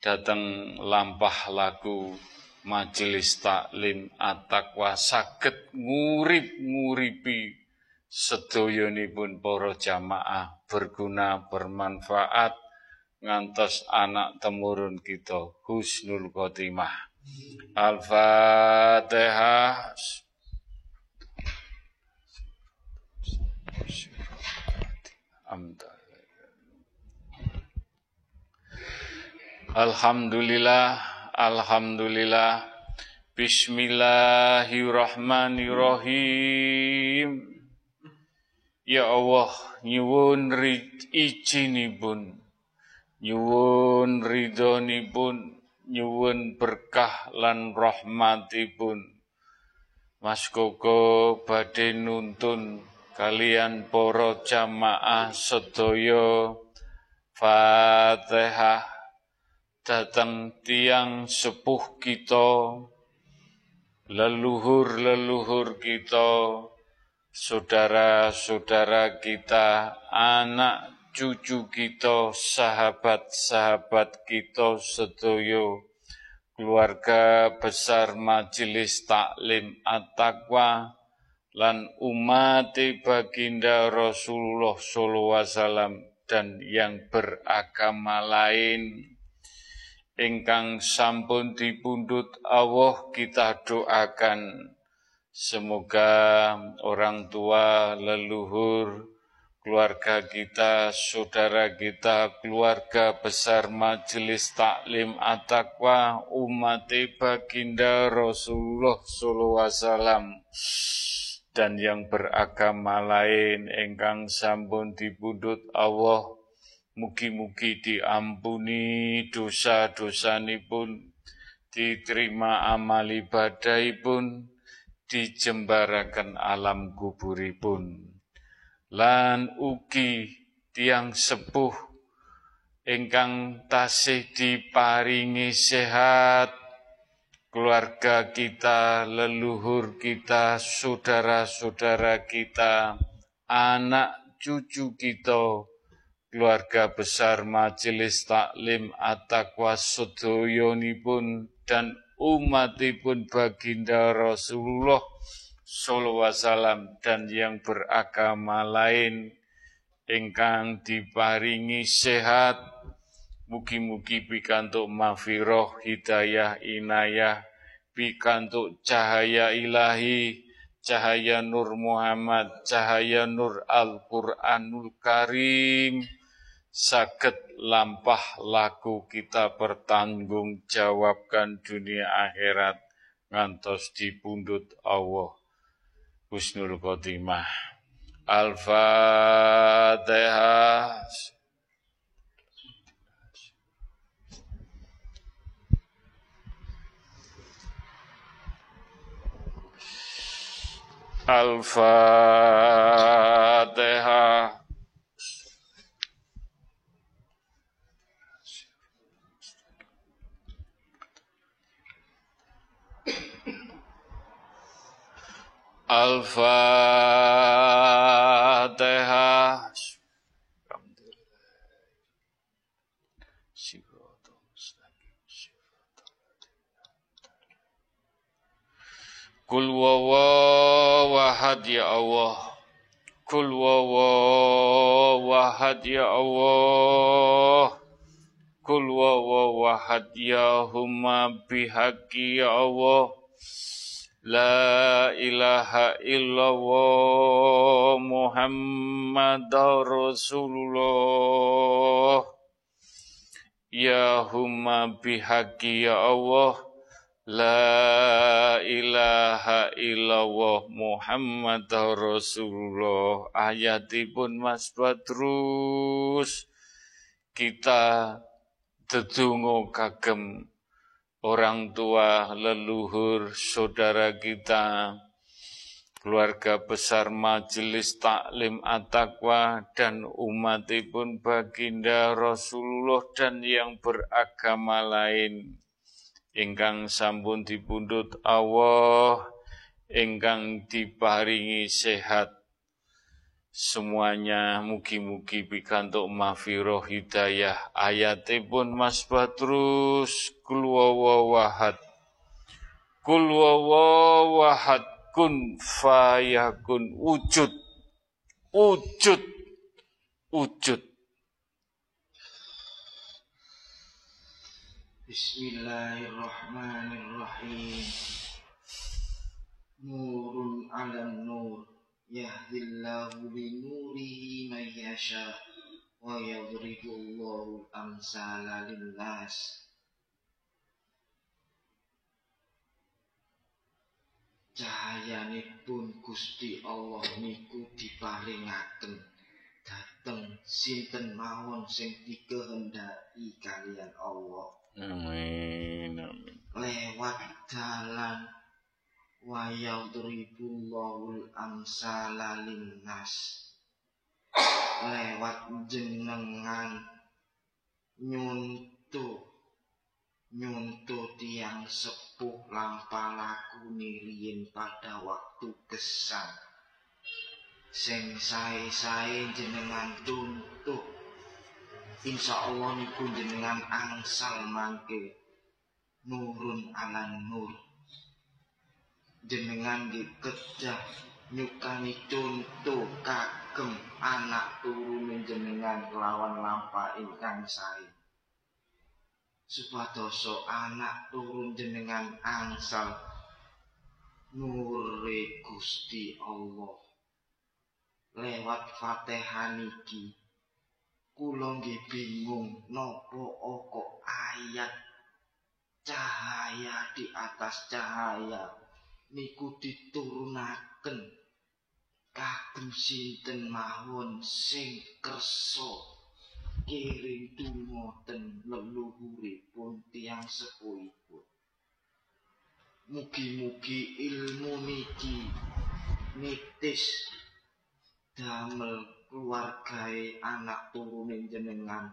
datang lampah lagu majelis taklim at-taqwa saged ngurip-nguripi sedoyonipun para jamaah berguna bermanfaat ngantos anak temurun kita husnul khotimah. Al-Fatihah. Amda Alhamdulillah, Alhamdulillah, Bismillahirrahmanirrahim. Ya Allah, nyuwun izinipun, nyuwun ridhonipun, nyuwun berkah lan rahmatipun. Mas Koko badhe nuntun kalian para jamaah sedaya Fatihah datang tiang sepuh kita, leluhur-leluhur kita, saudara-saudara kita, anak cucu kita, sahabat-sahabat kita sedoyo, keluarga besar majelis taklim at-taqwa, lan umat baginda Rasulullah wasallam dan yang beragama lain ingkang sampun dipundhut Allah kita doakan. Semoga orang tua leluhur keluarga kita, saudara kita, keluarga besar majelis taklim at-taqwa umat baginda Rasulullah wasallam dan yang beragama lain engkang sampun dipundhut Allah mugi-mugi diampuni dosa-dosanipun diterima amal ibadahipun dijembarakan alam kuburipun. Lan ugi tiang sepuh ingkang tasih diparingi sehat. Keluarga kita, leluhur kita, saudara-saudara kita, anak cucu kita, keluarga besar majelis taklim at-taqwa pun dan umatipun baginda Rasulullah sallallahu wasallam dan yang beragama lain ingkang diparingi sehat Mugi-mugi pikantuk mafiroh, hidayah, inayah, pikantuk cahaya ilahi, cahaya Nur Muhammad, cahaya Nur Al-Quranul Karim, sakit lampah laku kita bertanggung jawabkan dunia akhirat ngantos dipundut Allah. Husnul Khotimah. Al-Fatihah. Al-Fatihah. Al-Fatihah. Kul ya Allah. Kul wawahad ya Allah. Kul wawahad ya humma bihaqi ya Allah La ilaha illallah Muhammad Rasulullah. Ya humma bihaqi ya Allah. La ilaha illallah Muhammad Rasulullah. Ayatipun Mas Badrus. Kita dedungo kagem orang tua, leluhur, saudara kita, keluarga besar majelis taklim at-taqwa dan umatipun baginda Rasulullah dan yang beragama lain. Ingkang sampun dipundhut Allah ingkang diparingi sehat semuanya mugi-mugi pikantuk mafiroh hidayah ayatipun Mas wawahad kul wawahad kun fayakun. Wujud. Wujud. Wujud. Bismillahirrahmanirrahim. Nurun ala nur yahdillahu bi nurihi man yasha wa yadribullahu amsala linnas. pun Gusti Allah niku diparingaken dateng sinten mawon sing dikehendaki kalian Allah. Amin. Amin. Lewat jalan wa yadribullahu amsala linnas. Lewat jenengan nyuntuk nyuntuh tiang sepuh lampa laku niriin pada waktu gesang. Sing sae-sae jenengan tuntuh insya Allah niku jenengan angsal mangke. Nurun alan nur jenengan dikedah nyukani contoh kagem anak turun jenengan kelawan lampa ingkang sae. Supadoso anak turun jenengan angsal nure Gusti Allah. Lewat Fatihah niki kula nggih bingung napa kok ayat cahaya di atas cahaya niku diturunaken kagem sinten mawon sing kersa kiring donga ten leluhuripun tiyang sepuhipun. Mugi-mugi ilmu niki nitis damel keluargae anak turunin jenengan.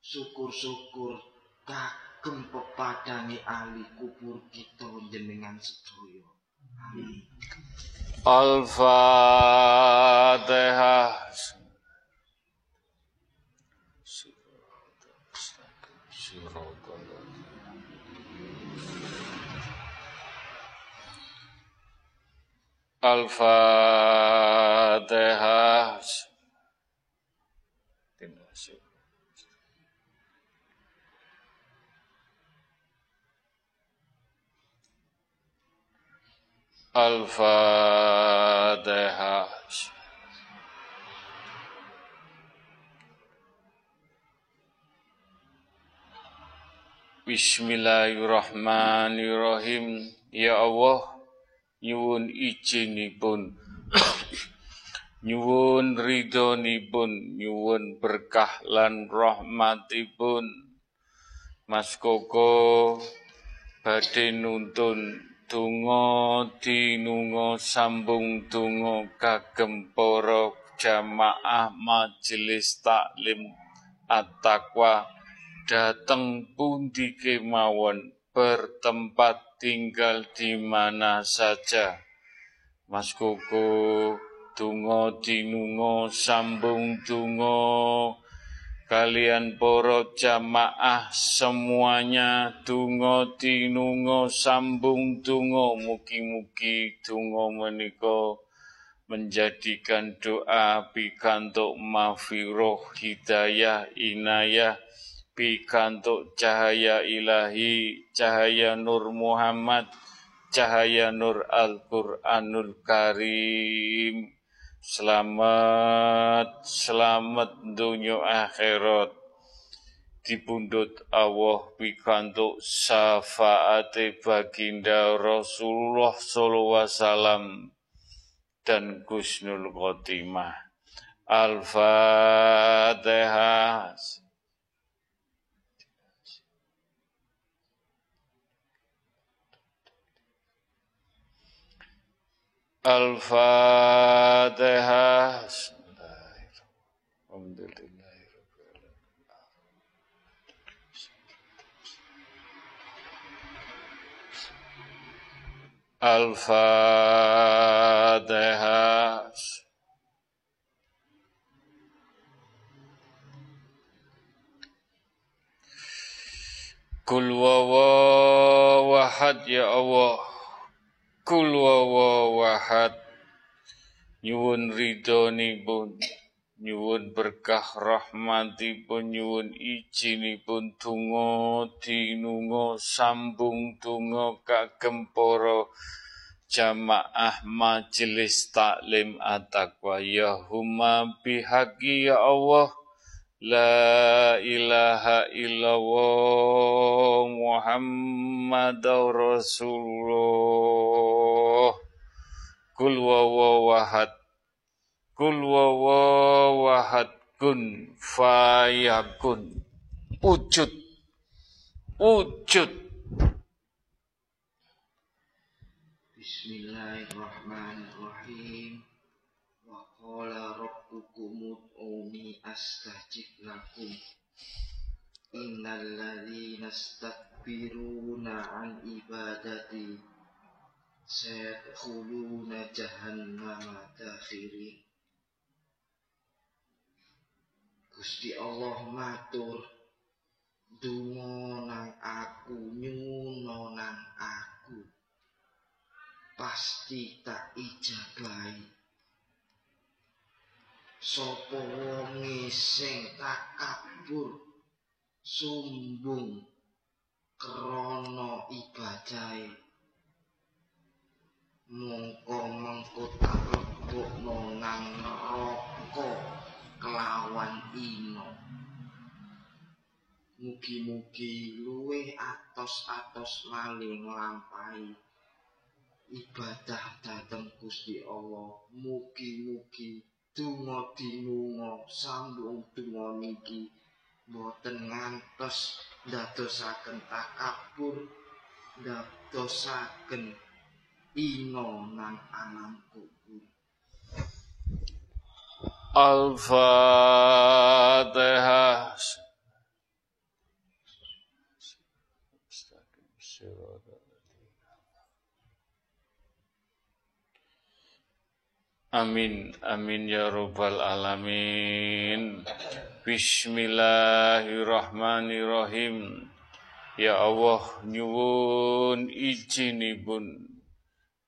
Syukur-syukur kagem pepadangi ahli kubur kita jenengan sedaya. Amin. Al-Fatihah. Al-Fatihah. Al-Fatihah. Bismillahirrahmanirrahim. Ya Allah, nyuwun izinipun nyuwun ridhonipun nyuwun berkah lan rahmatipun Mas Koko badhe nuntun donga dinunga sambung donga kagem para jamaah majelis taklim at-taqwa dateng pundi kemawon bertempat tinggal di mana saja. Mas Koko, tungo dinungo sambung tungo kalian poro jamaah semuanya tungo dinungo sambung tungo mugi-mugi tungo meniko menjadikan doa pikantuk mafiroh hidayah inayah pikantuk cahaya ilahi, cahaya Nur Muhammad, cahaya Nur Al-Quranul Karim. Selamat, selamat dunia akhirat. Dibundut Allah pikantuk syafaate baginda Rasulullah sallallahu wasallam dan Gusnul Khotimah. Al-Fatihah. Al-Fatihah. Al-Fatihah. Kul wawahad ya Allah. Kul wawahad nyuwun ridhonipun nyuwun berkah rahmatipun. Nyuwun ijinipun donga dinunga sambung donga kagem para jamaah majelis taklim at-taqwa ya huma bihaqi ya Allah La ilaha illallah Muhammad Rasulullah Kul wawahad Kul wawahad kun fayakun. Wujud. Wujud. Bismillahirrahmanirrahim. Wa qala rabbukum ud'uni astajib lakum. Innal ladzina istakbiruna an ibadati sayadkhuluna jahannama dakhirin Gusti Allah matur donga nang aku nyuno nang aku. Pasti tak ijabahi. Sapa wonge sing takabur sumbung krana ibadahe mongko mengko tak lebokno nang neraka kelawan ino. Mugi-mugi luwih atos-atos maling nglampahi ibadah dhateng Gusti Allah. Mugi-mugi donga dinunga sambung donga niki boten ngantos ndadosaken takabur ndadosaken ino nang alam kubur Al-Fatihah. Amin, amin ya rabbal alamin. Bismillahirrahmanirrahim. Ya Allah nyuwun izinipun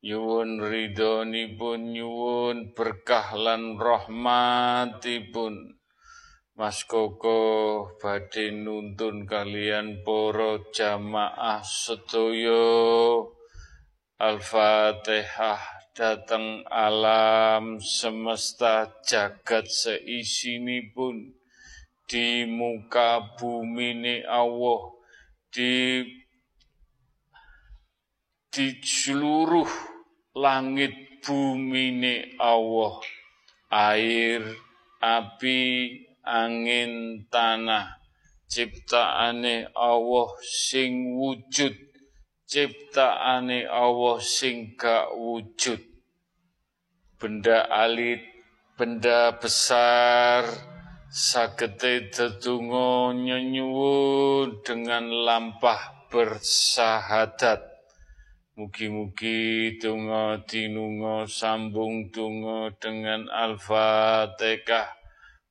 nyuwun ridhonipun nyuwun berkah lan rahmatipun. Mas Koko badhe nuntun kalian para jamaah sedaya. Al-Fatihah datang alam semesta jagat seisinipun. Di muka bumi ini Allah di di seluruh langit bumi ini Allah air api angin tanah. Ciptaane Allah sing wujud. Ciptaane Allah sing gak wujud. Benda alit, benda besar, sagete tetunggo nyenyuwun dengan lampah bersahadat. Mugi-mugi tungo tinungo sambung tungo dengan Al-Fatihah.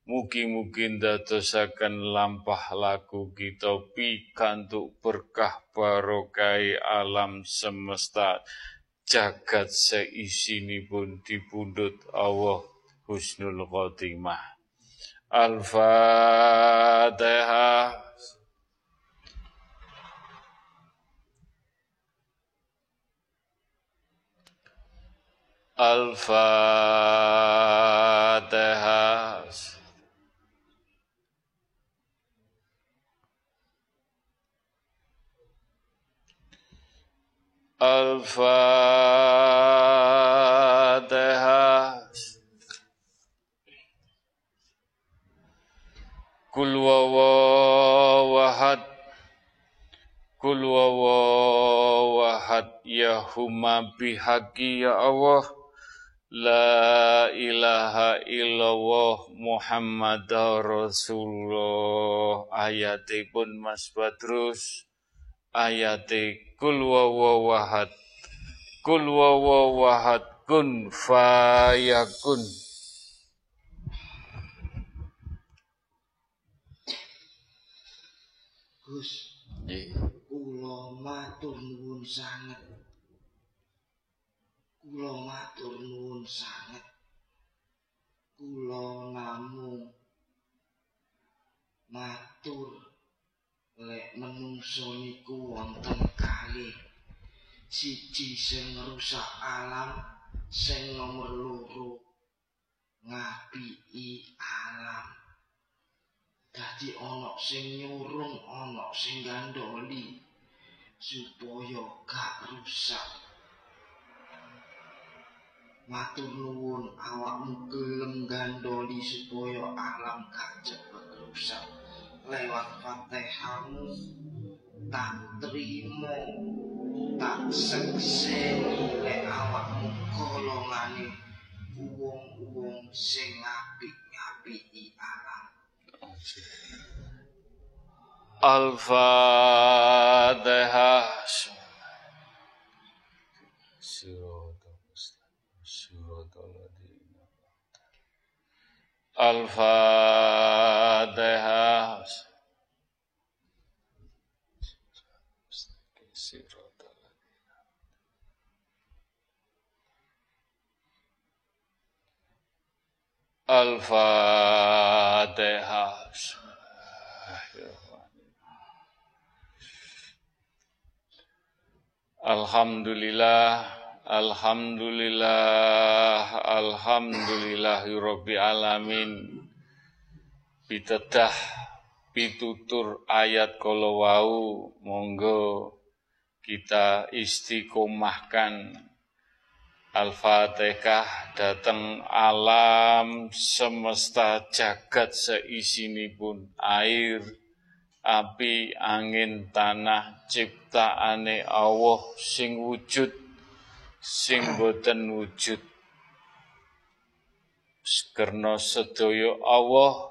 Mugi-mugi ndadosaken lampah laku kita pikantuk berkah barokai alam semesta jagat seisinipun dipundhut Allah husnul khotimah. Al-Fatihah. Al-Fatihah. Al-Fatihah. Kul wawawahad. Kul wawawahad. Ya huma ya Allah. La ilaha illallah Muhammad Rasulullah. Ayatipun Mas Badrus. Ayate kul wawahad kul wawahad kun fayakun. Gus Nggih. kula matur nuwun sanget kula matur nuwun sanget. Kula namung matur lek menungso niku wonten kalih siji sing ngrusak alam sing nomor loro ngapiki alam. Dadi ana sing nyurung ana sing gandoli supaya gak rusak matur nuwun awakmu gelem gandoli supaya alam gak cepet rusak. Lewat fatihahmu tak terima tak sekseni lek awakmu golongane wong-wong sing apik-apiki alam. Al-Fatihah. Al-Fatihah. Alhamdulillah, Alhamdulillah, Alhamdulillahirabbil alamin. Pitedah pitutur ayat kala wau monggo kita istiqomahkan. Al-Fatihah datang alam semesta jagat seisinipun. Air api, angin, tanah, ciptaane Allah sing wujud, sing boten wujud. Karena sedaya Allah,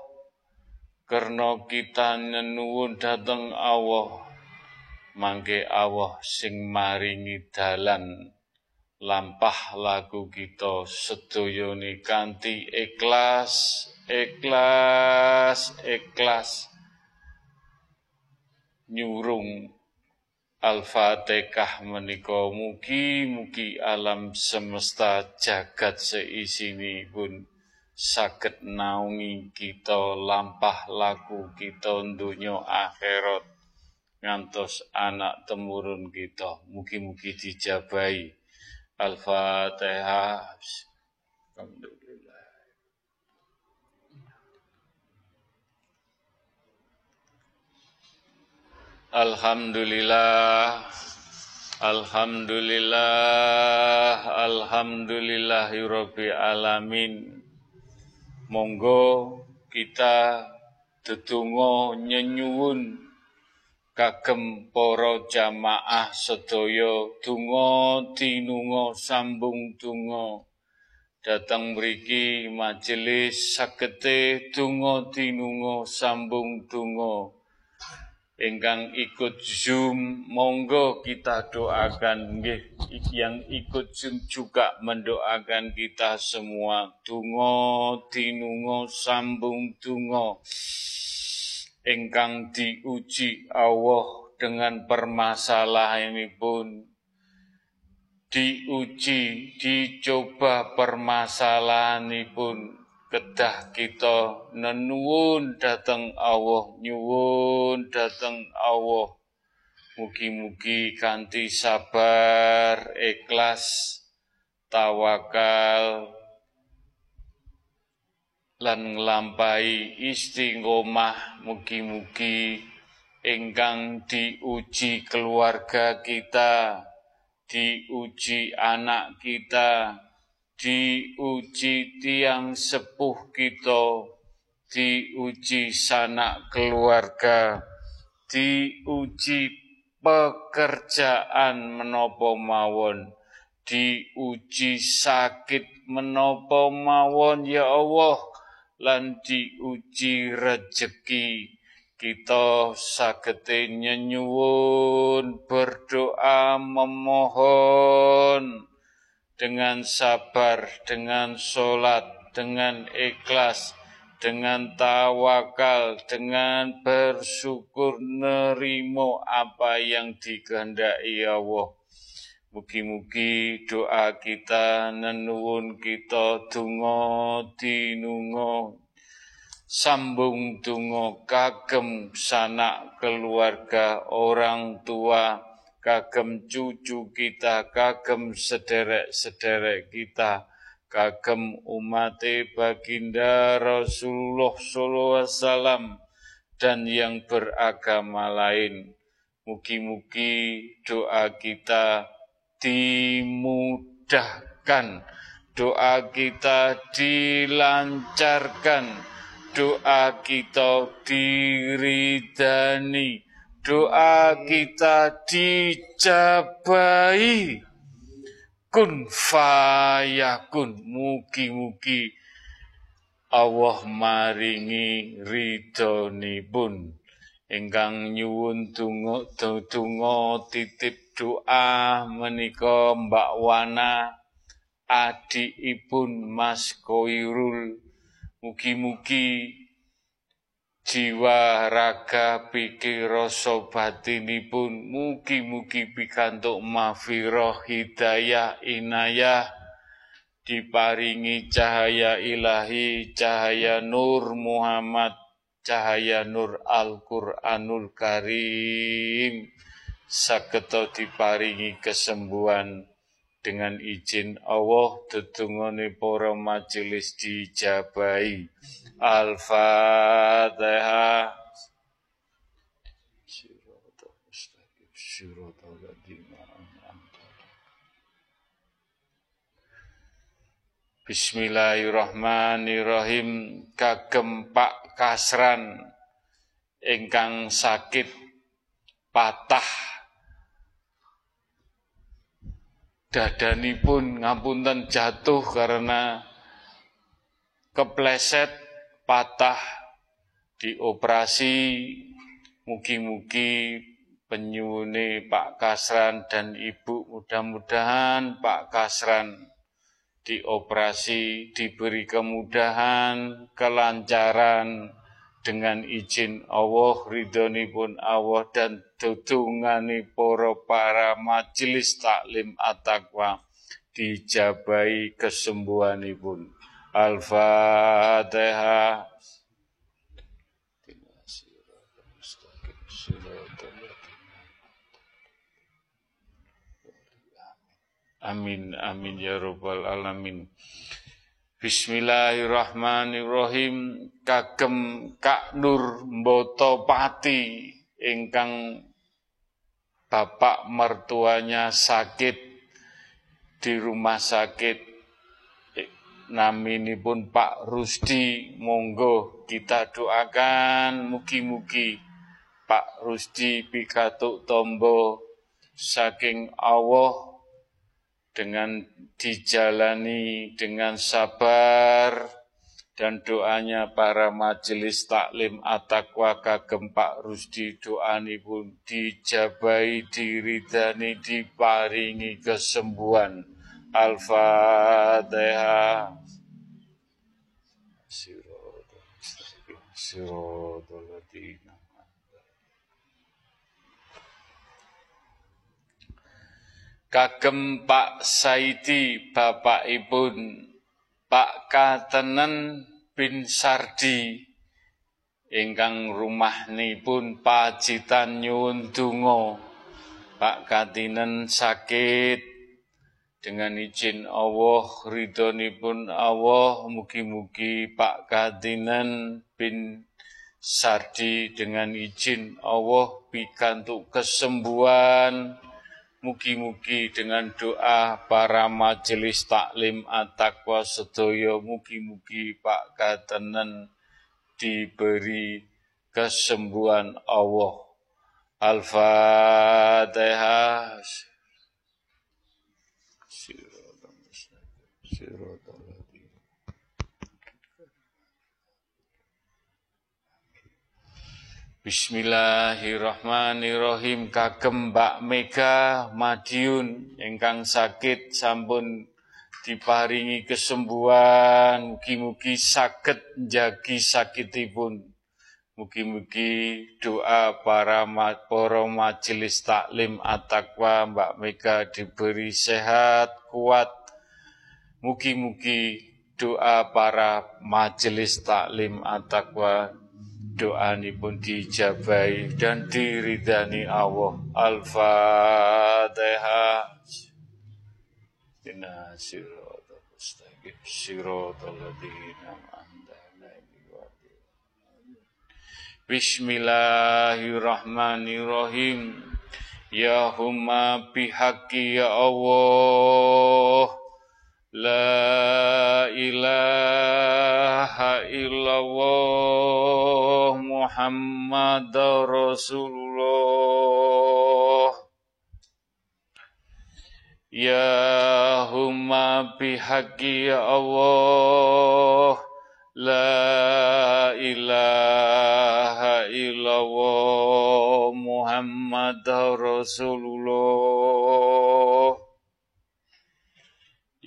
karena kita nenuwun dateng Allah, mangke Allah sing maringi dalan lampah lagu kita sedayane kanthi ikhlas, ikhlas, ikhlas nyurung Al-Fatihah menika mugi-mugi alam semesta jagat seisini pun saged naungi kita lampah laku kita dunya akhirat ngantos anak temurun kita. Mugi-mugi dijabai Al-Fatihah. Alhamdulillah Alhamdulillah. Alhamdulillahirabbil alamin. Monggo kita tetunggo nyenyuwun. Kagem para jamaah sedaya donga tinunga sambung donga. Datang mriki majelis sagete donga tinunga sambung donga ingkang ikut Zoom, monggo kita doakan. Yang ikut Zoom juga mendoakan kita semua. Tungo tinungo sambung tungo ingkang diuji Allah dengan permasalahan ini pun diuji, dicoba permasalahan ini pun kedah kita nenuwun dateng Allah nyuwun dateng Allah. Mugi-mugi kanthi sabar ikhlas tawakal lan nglampahi istiqomah. Mugi-mugi ingkang diuji keluarga kita diuji anak kita diuji tiang sepuh kita, diuji sanak keluarga, diuji pekerjaan menopo mawon, diuji sakit menopo mawon ya Allah, lan diuji rejeki. Kita sagete nyenyuwun berdoa memohon dengan sabar, dengan sholat, dengan ikhlas, dengan tawakal, dengan bersyukur nerimo apa yang dikehendaki Allah. Mugi-mugi doa kita nenuwun kita dungo dinungo sambung dungo kagem sanak keluarga orang tua kagem cucu kita, kagem sederek-sederek kita, kagem umat baginda Rasulullah SAW dan yang beragama lain. Mugi-mugi doa kita dimudahkan, doa kita dilancarkan, doa kita diridani, doa kita dijabai kun fayakun mugi-mugi. Allah maringi pun. Ingkang nyuwun donga donga titip doa menika Mbak Wana adikipun Mas Koirul. Mugi-mugi jiwa raga pikir rasa batinipun mugi-mugi pikantuk mafiroh hidayah inayah diparingi cahaya ilahi cahaya nur Muhammad cahaya nur Al-Qur'anul Karim. Sageta diparingi kesembuhan dengan izin Allah tetungone para majelis Al-Fatihah Bismillahirrahmanirrahim. Kagem Pak Kasran. Ingkang sakit patah. Dadanipun ngapunten jatuh karena kepleset patah dioperasi mugi-mugi penyune Pak Kasran dan Ibu mudah-mudahan Pak Kasran dioperasi, diberi kemudahan, kelancaran, dengan izin Allah, ridhoni pun Allah dan tutungani poro para majelis taklim at-taqwa dijabai kesembuhanipun. Al-Fatihah. Amin amin ya rabbal alamin. Bismillahirrahmanirrahim kagem Kak Nur Mboto Pati ingkang bapak mertuanya sakit di rumah sakit naminipun Pak Rusdi monggo kita doakan. Mugi-mugi Pak Rusdi pikatuk tombo saking Allah dengan dijalani dengan sabar dan doanya para majelis taklim atakwa kagem Pak Rusdi doani pun dijabai diridani diparingi kesembuhan Al-Fatihah Sirotol kagem Pak Saidi bapakipun Pak Katenen bin Sardi. Ingkang rumahipun pacitan nyuwun donga. Pak Katinen sakit dengan izin Allah ridhonipun Allah mugi-mugi Pak Katinen bin Sardi dengan izin Allah pikantuk kesembuhan Mugi-mugi dengan doa para majelis taklim at-taqwa sedaya mugi-mugi Pak Katenen diberi kesembuhan Allah. Al-Fatihah. Bismillahirrahmanirrahim. Kagem Mbak Mega Madiun ingkang sakit sampun diparingi kesembuhan. Mugi-mugi saged njagi sakitipun. Mugi-mugi doa para para majelis taklim at-taqwa Mbak Mega diberi sehat kuat mugi-mugi doa para majelis taklim at-taqwa pun dijabai dan diridani Allah. Al-Fatihah. Inna mustaqim ladzina Bismillahirrahmanirrahim. Ya humma bihaqi ya Allah. La ilaha illallah Muhammad Rasulullah. Ya humma bihaqi ya Allah. La ilaha illallah Muhammad Rasulullah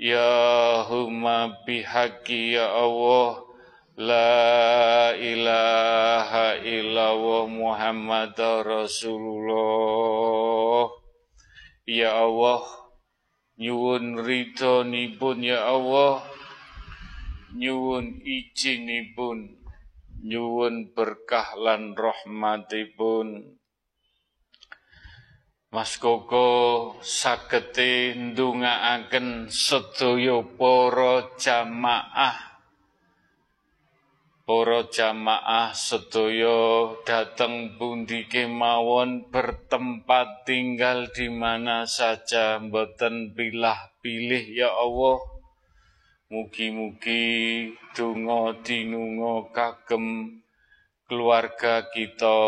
Ya huma bihaqi ya Allah. La ilaha illallah Muhammad Rasulullah. Ya Allah Nyuwun ridhonipun ya Allah. Nyuwun izinipun Nyuwun berkah lan rahmatipun Mas Koko sagete ndongaaken sedaya para jamaah. Para jamaah sedaya dateng pundi kemawon bertempat tinggal di mana saja mboten pilah-pilih ya Allah. Mugi-mugi donga dinunga kagem keluarga kita,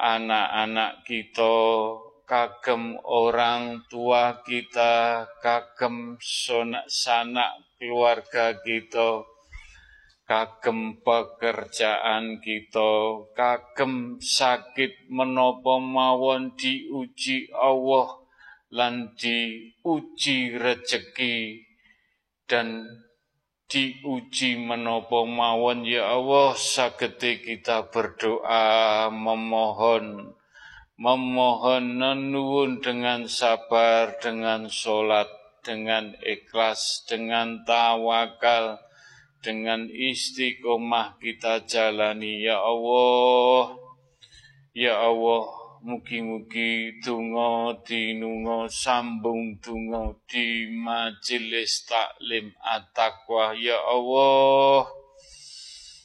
anak-anak kita, kagem orang tua kita, kagem sanak keluarga kita, kagem pekerjaan kita, kagem sakit menopo mawon diuji Allah lan diuji rejeki dan diuji menopo mawon ya Allah sagete kita berdoa memohon memohon nuwun dengan sabar, dengan sholat, dengan ikhlas, dengan tawakal, dengan istiqomah kita jalani ya Allah. Ya Allah, mugi-mugi tungo dinungo sambung tungo di majelis taklim at-taqwa ya Allah.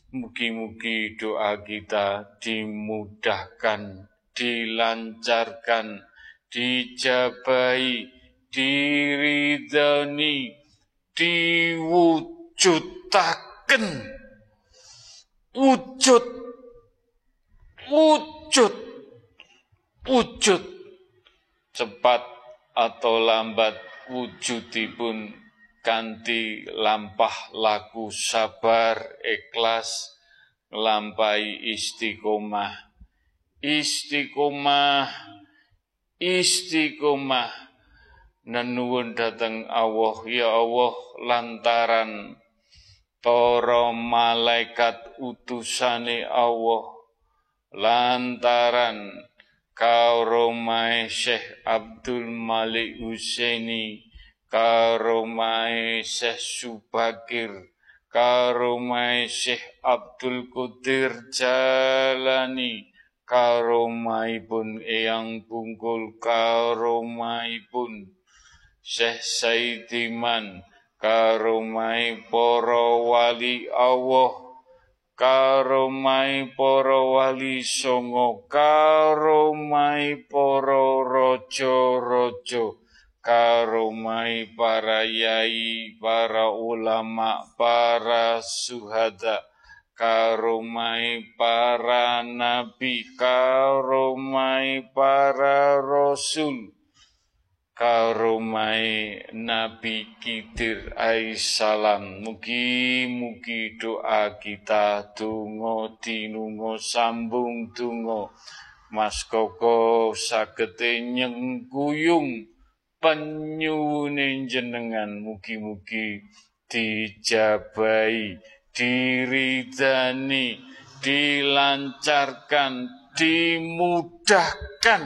Mugi-mugi doa kita dimudahkan dilancarkan, dijabai, diridani, diwujudaken. Wujud, wujud, wujud. Cepat atau lambat wujudipun kanti lampah laku sabar ikhlas lampai istiqomah istiqomah istiqomah. Nenuwun dateng Allah. Ya Allah lantaran para malaikat utusane Allah. Lantaran karomai Syekh Abdul Malik Husaini karomai Syekh Subakir karomai Syekh Abdul Qadir Jalani karomaipun eyang bungkul karomaipun Syekh Saidiman karomai para wali Allah. Karomai para wali songo karomai para raja-raja. Karomai para yai para ulama para suhada karomai para nabi, karomai para rasul, karomai Nabi Kidir salam. Mugi-mugi doa kita tungo dinungo sambung tungo. Mas Koko sagete nyengkuyung penyuwune jenengan mugi-mugi dijabai diridani, dilancarkan, dimudahkan.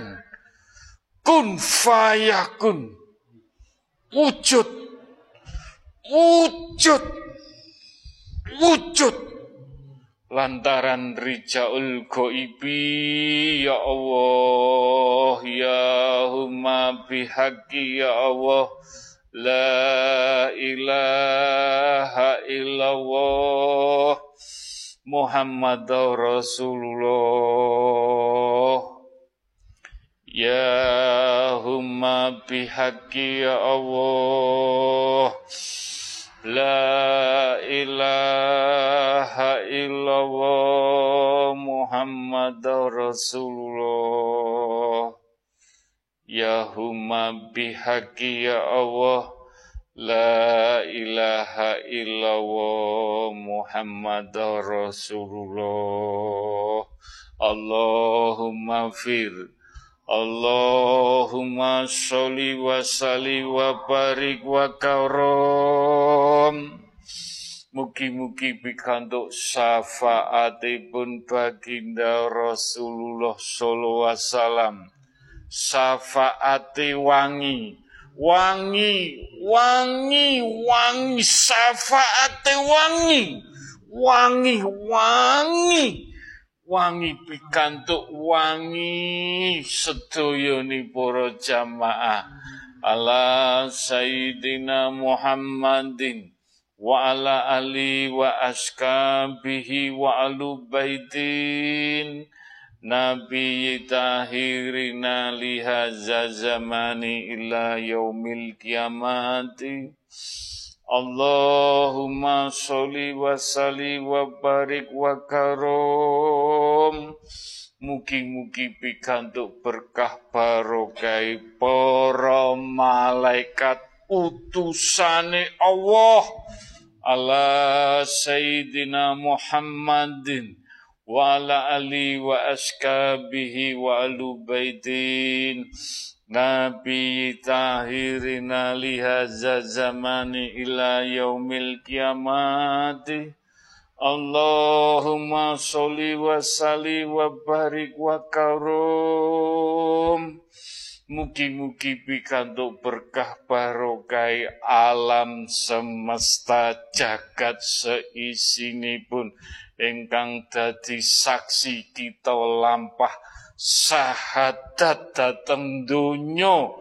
Kun fayakun. Wujud. Wujud. Wujud. Lantaran rijaul goibi ya Allah ya huma bihaqi ya Allah La ilaha illallah Muhammad Rasulullah. Ya humma bihaqi ya Allah. La ilaha illallah Muhammad Rasulullah Ya huma bihaqi ya Allah La ilaha illallah Muhammad Rasulullah. Allahumma fir Allahumma sholli wa salli wa barik wa karom Mugi-mugi pikantuk syafaatipun baginda Rasulullah sallallahu alaihi wasallam syafaati wangi. Wangi wangi wangi. Syafaati wangi. Wangi wangi. Wangi pikantuk wangi. Sedayane para jamaah. Ala sayyidina Muhammadin. Wa ala ali wa askabihi wa alu baitin Nabi tahirina lihaza zamani ila yaumil kiamati. Allahumma sholli wa salli wa barik wa karom. Mugi-mugi pikantuk berkah barokai para malaikat utusane Allah ala Sayyidina Muhammadin wa askabihi wa alu baitin Nabi tahirina lihaza zamani ila yaumil kiamati Allahumma sholli wa salli wa barik wa karum Mugi-mugi pikantuk berkah barokai alam semesta jagat seisinipun ingkang dadi saksi kita lampah sahadat dateng donya.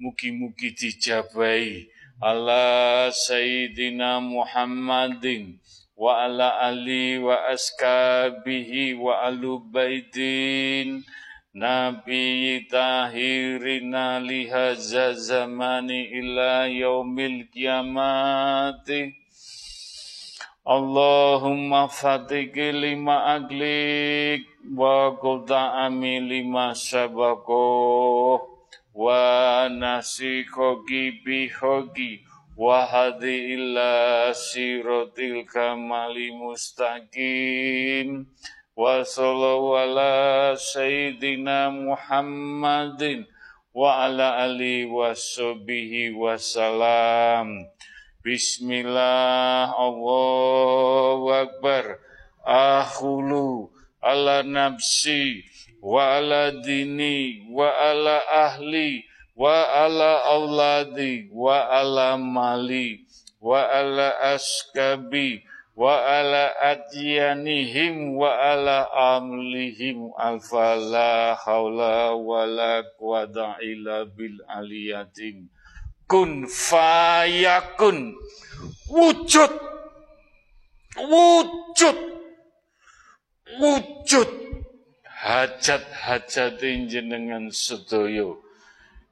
Mugi-mugi dijabahi. Ala sayyidina Muhammadin wa ala ali wa askabihi wa alu baitin. Nabi tahirina lihaza zamani ila yaumil kiamati Allahumma fatiki lima aglik wa ami lima sabako wa nasikogi bihogi wa hadi illa sirotil kamali mustaqim wa sallallahu ala sayyidina Muhammadin wa ala Bismillah, Allahu Akbar, akhulu ala nafsi wa ala dini wa ala ahli wa ala auladi wa ala mali wa ala askabi wa ala adyanihim wa ala amlihim alfala haula wa la quwata illa bil aliyatim kun fayakun wujud. Wujud. Wujud. Hajat-hajat jenengan sedaya.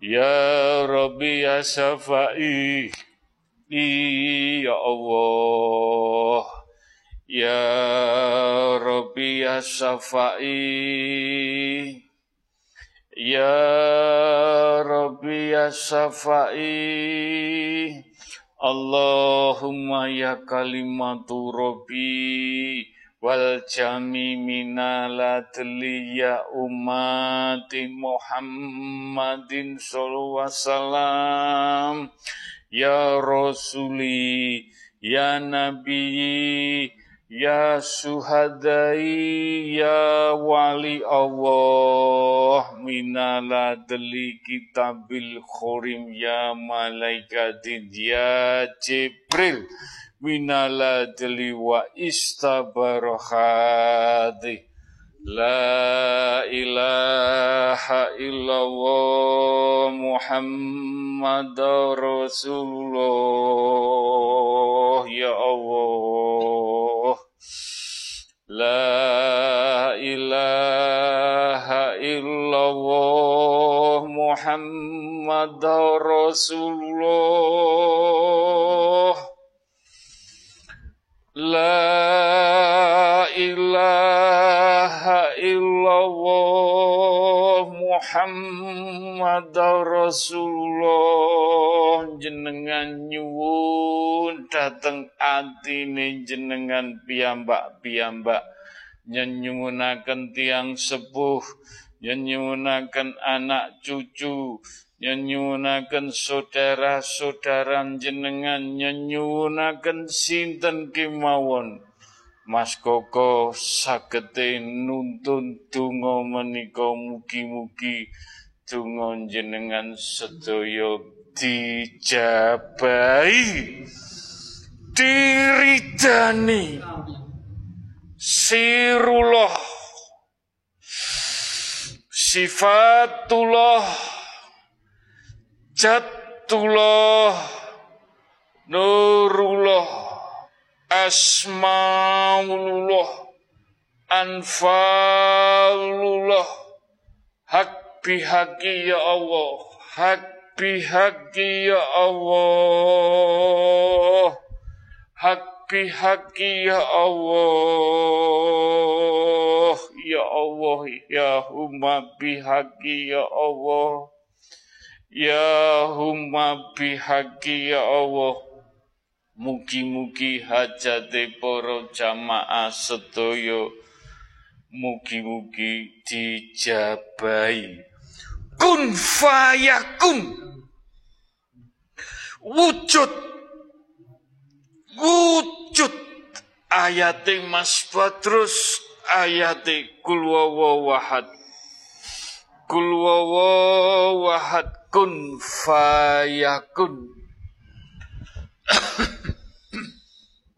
Ya rabbi ya safai ya Allah. Ya rabbi ya safai Ya Rabbi ya Safai Allahumma ya kalimatu Rabbi wal jami minalatli ya umati Muhammadin sallallahu ya Rasuli ya Nabi Ya suhadai ya wali Allah minala deli kitabil khurim ya malaikatin ya Jibril. Minala deli wa istabarohati La ilaha illallah Muhammad Rasulullah Ya Allah La ilaha illallah Muhammad Rasulullah La ilaha illallah Muhammad Rasulullah. Jenengan nyuwun dateng atine jenengan piyambak-piyambak. Nyenyuwunaken tiang sepuh nyuwunaken anak cucu nyuwunaken saudara-saudara jenengan nyuwunaken sinten kemawon? Mas Koko sagete nuntun donga menika mugi-mugi donga jenengan sedaya dijabahi. Diridani sirullah sifatullah jatullah nurullah asmaulullah anfalullah hak bihaki ya Allah hak bihaki ya Allah hak bihaki ya Allah ya Allah ya huma bihaki ya Allah ya huma bihaki ya Allah. Mugi-mugi hajate para jamaah sedaya mugi-mugi dijabahi. Kun fayakun. Wujud. Wujud. Ayate Mas Badrus ayate kul wahad. Kul wahad kun fayakun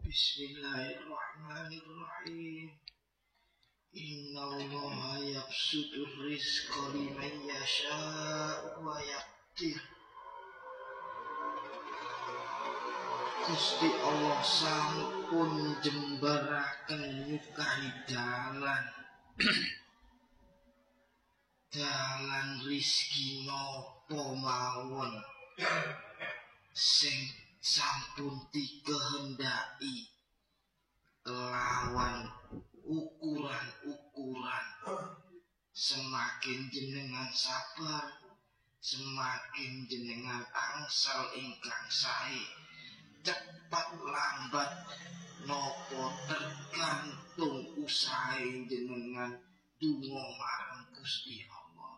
Bismillahirrahmanirrahim. Inna Allah yabsutur rizqa liman yasha'u wa yaqdir. Gusti Allah sampun jembaraken nyukahi dalan. dalan rizki nopo mawon. Sing sampun dikehendaki kelawan ukuran-ukuran. Semakin jenengan sabar semakin jenengan angsal ingkang sae cepat lambat nopo tergantung usahe jenengan. Donga marang Gusti Allah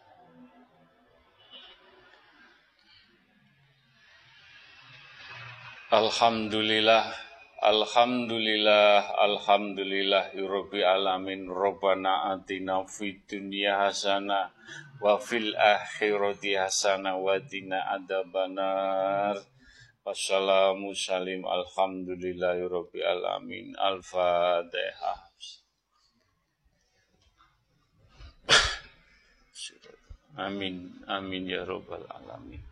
Alhamdulillah Alhamdulillah Alhamdulillah Rabbil Alamin. Rabbana atina fid dunya hasanah wa fil akhirati hasanah wa qina adzabannar. Wassalamu salim alhamdulillahi rabbil alamin. Al-fatihah amin amin ya rabbal alamin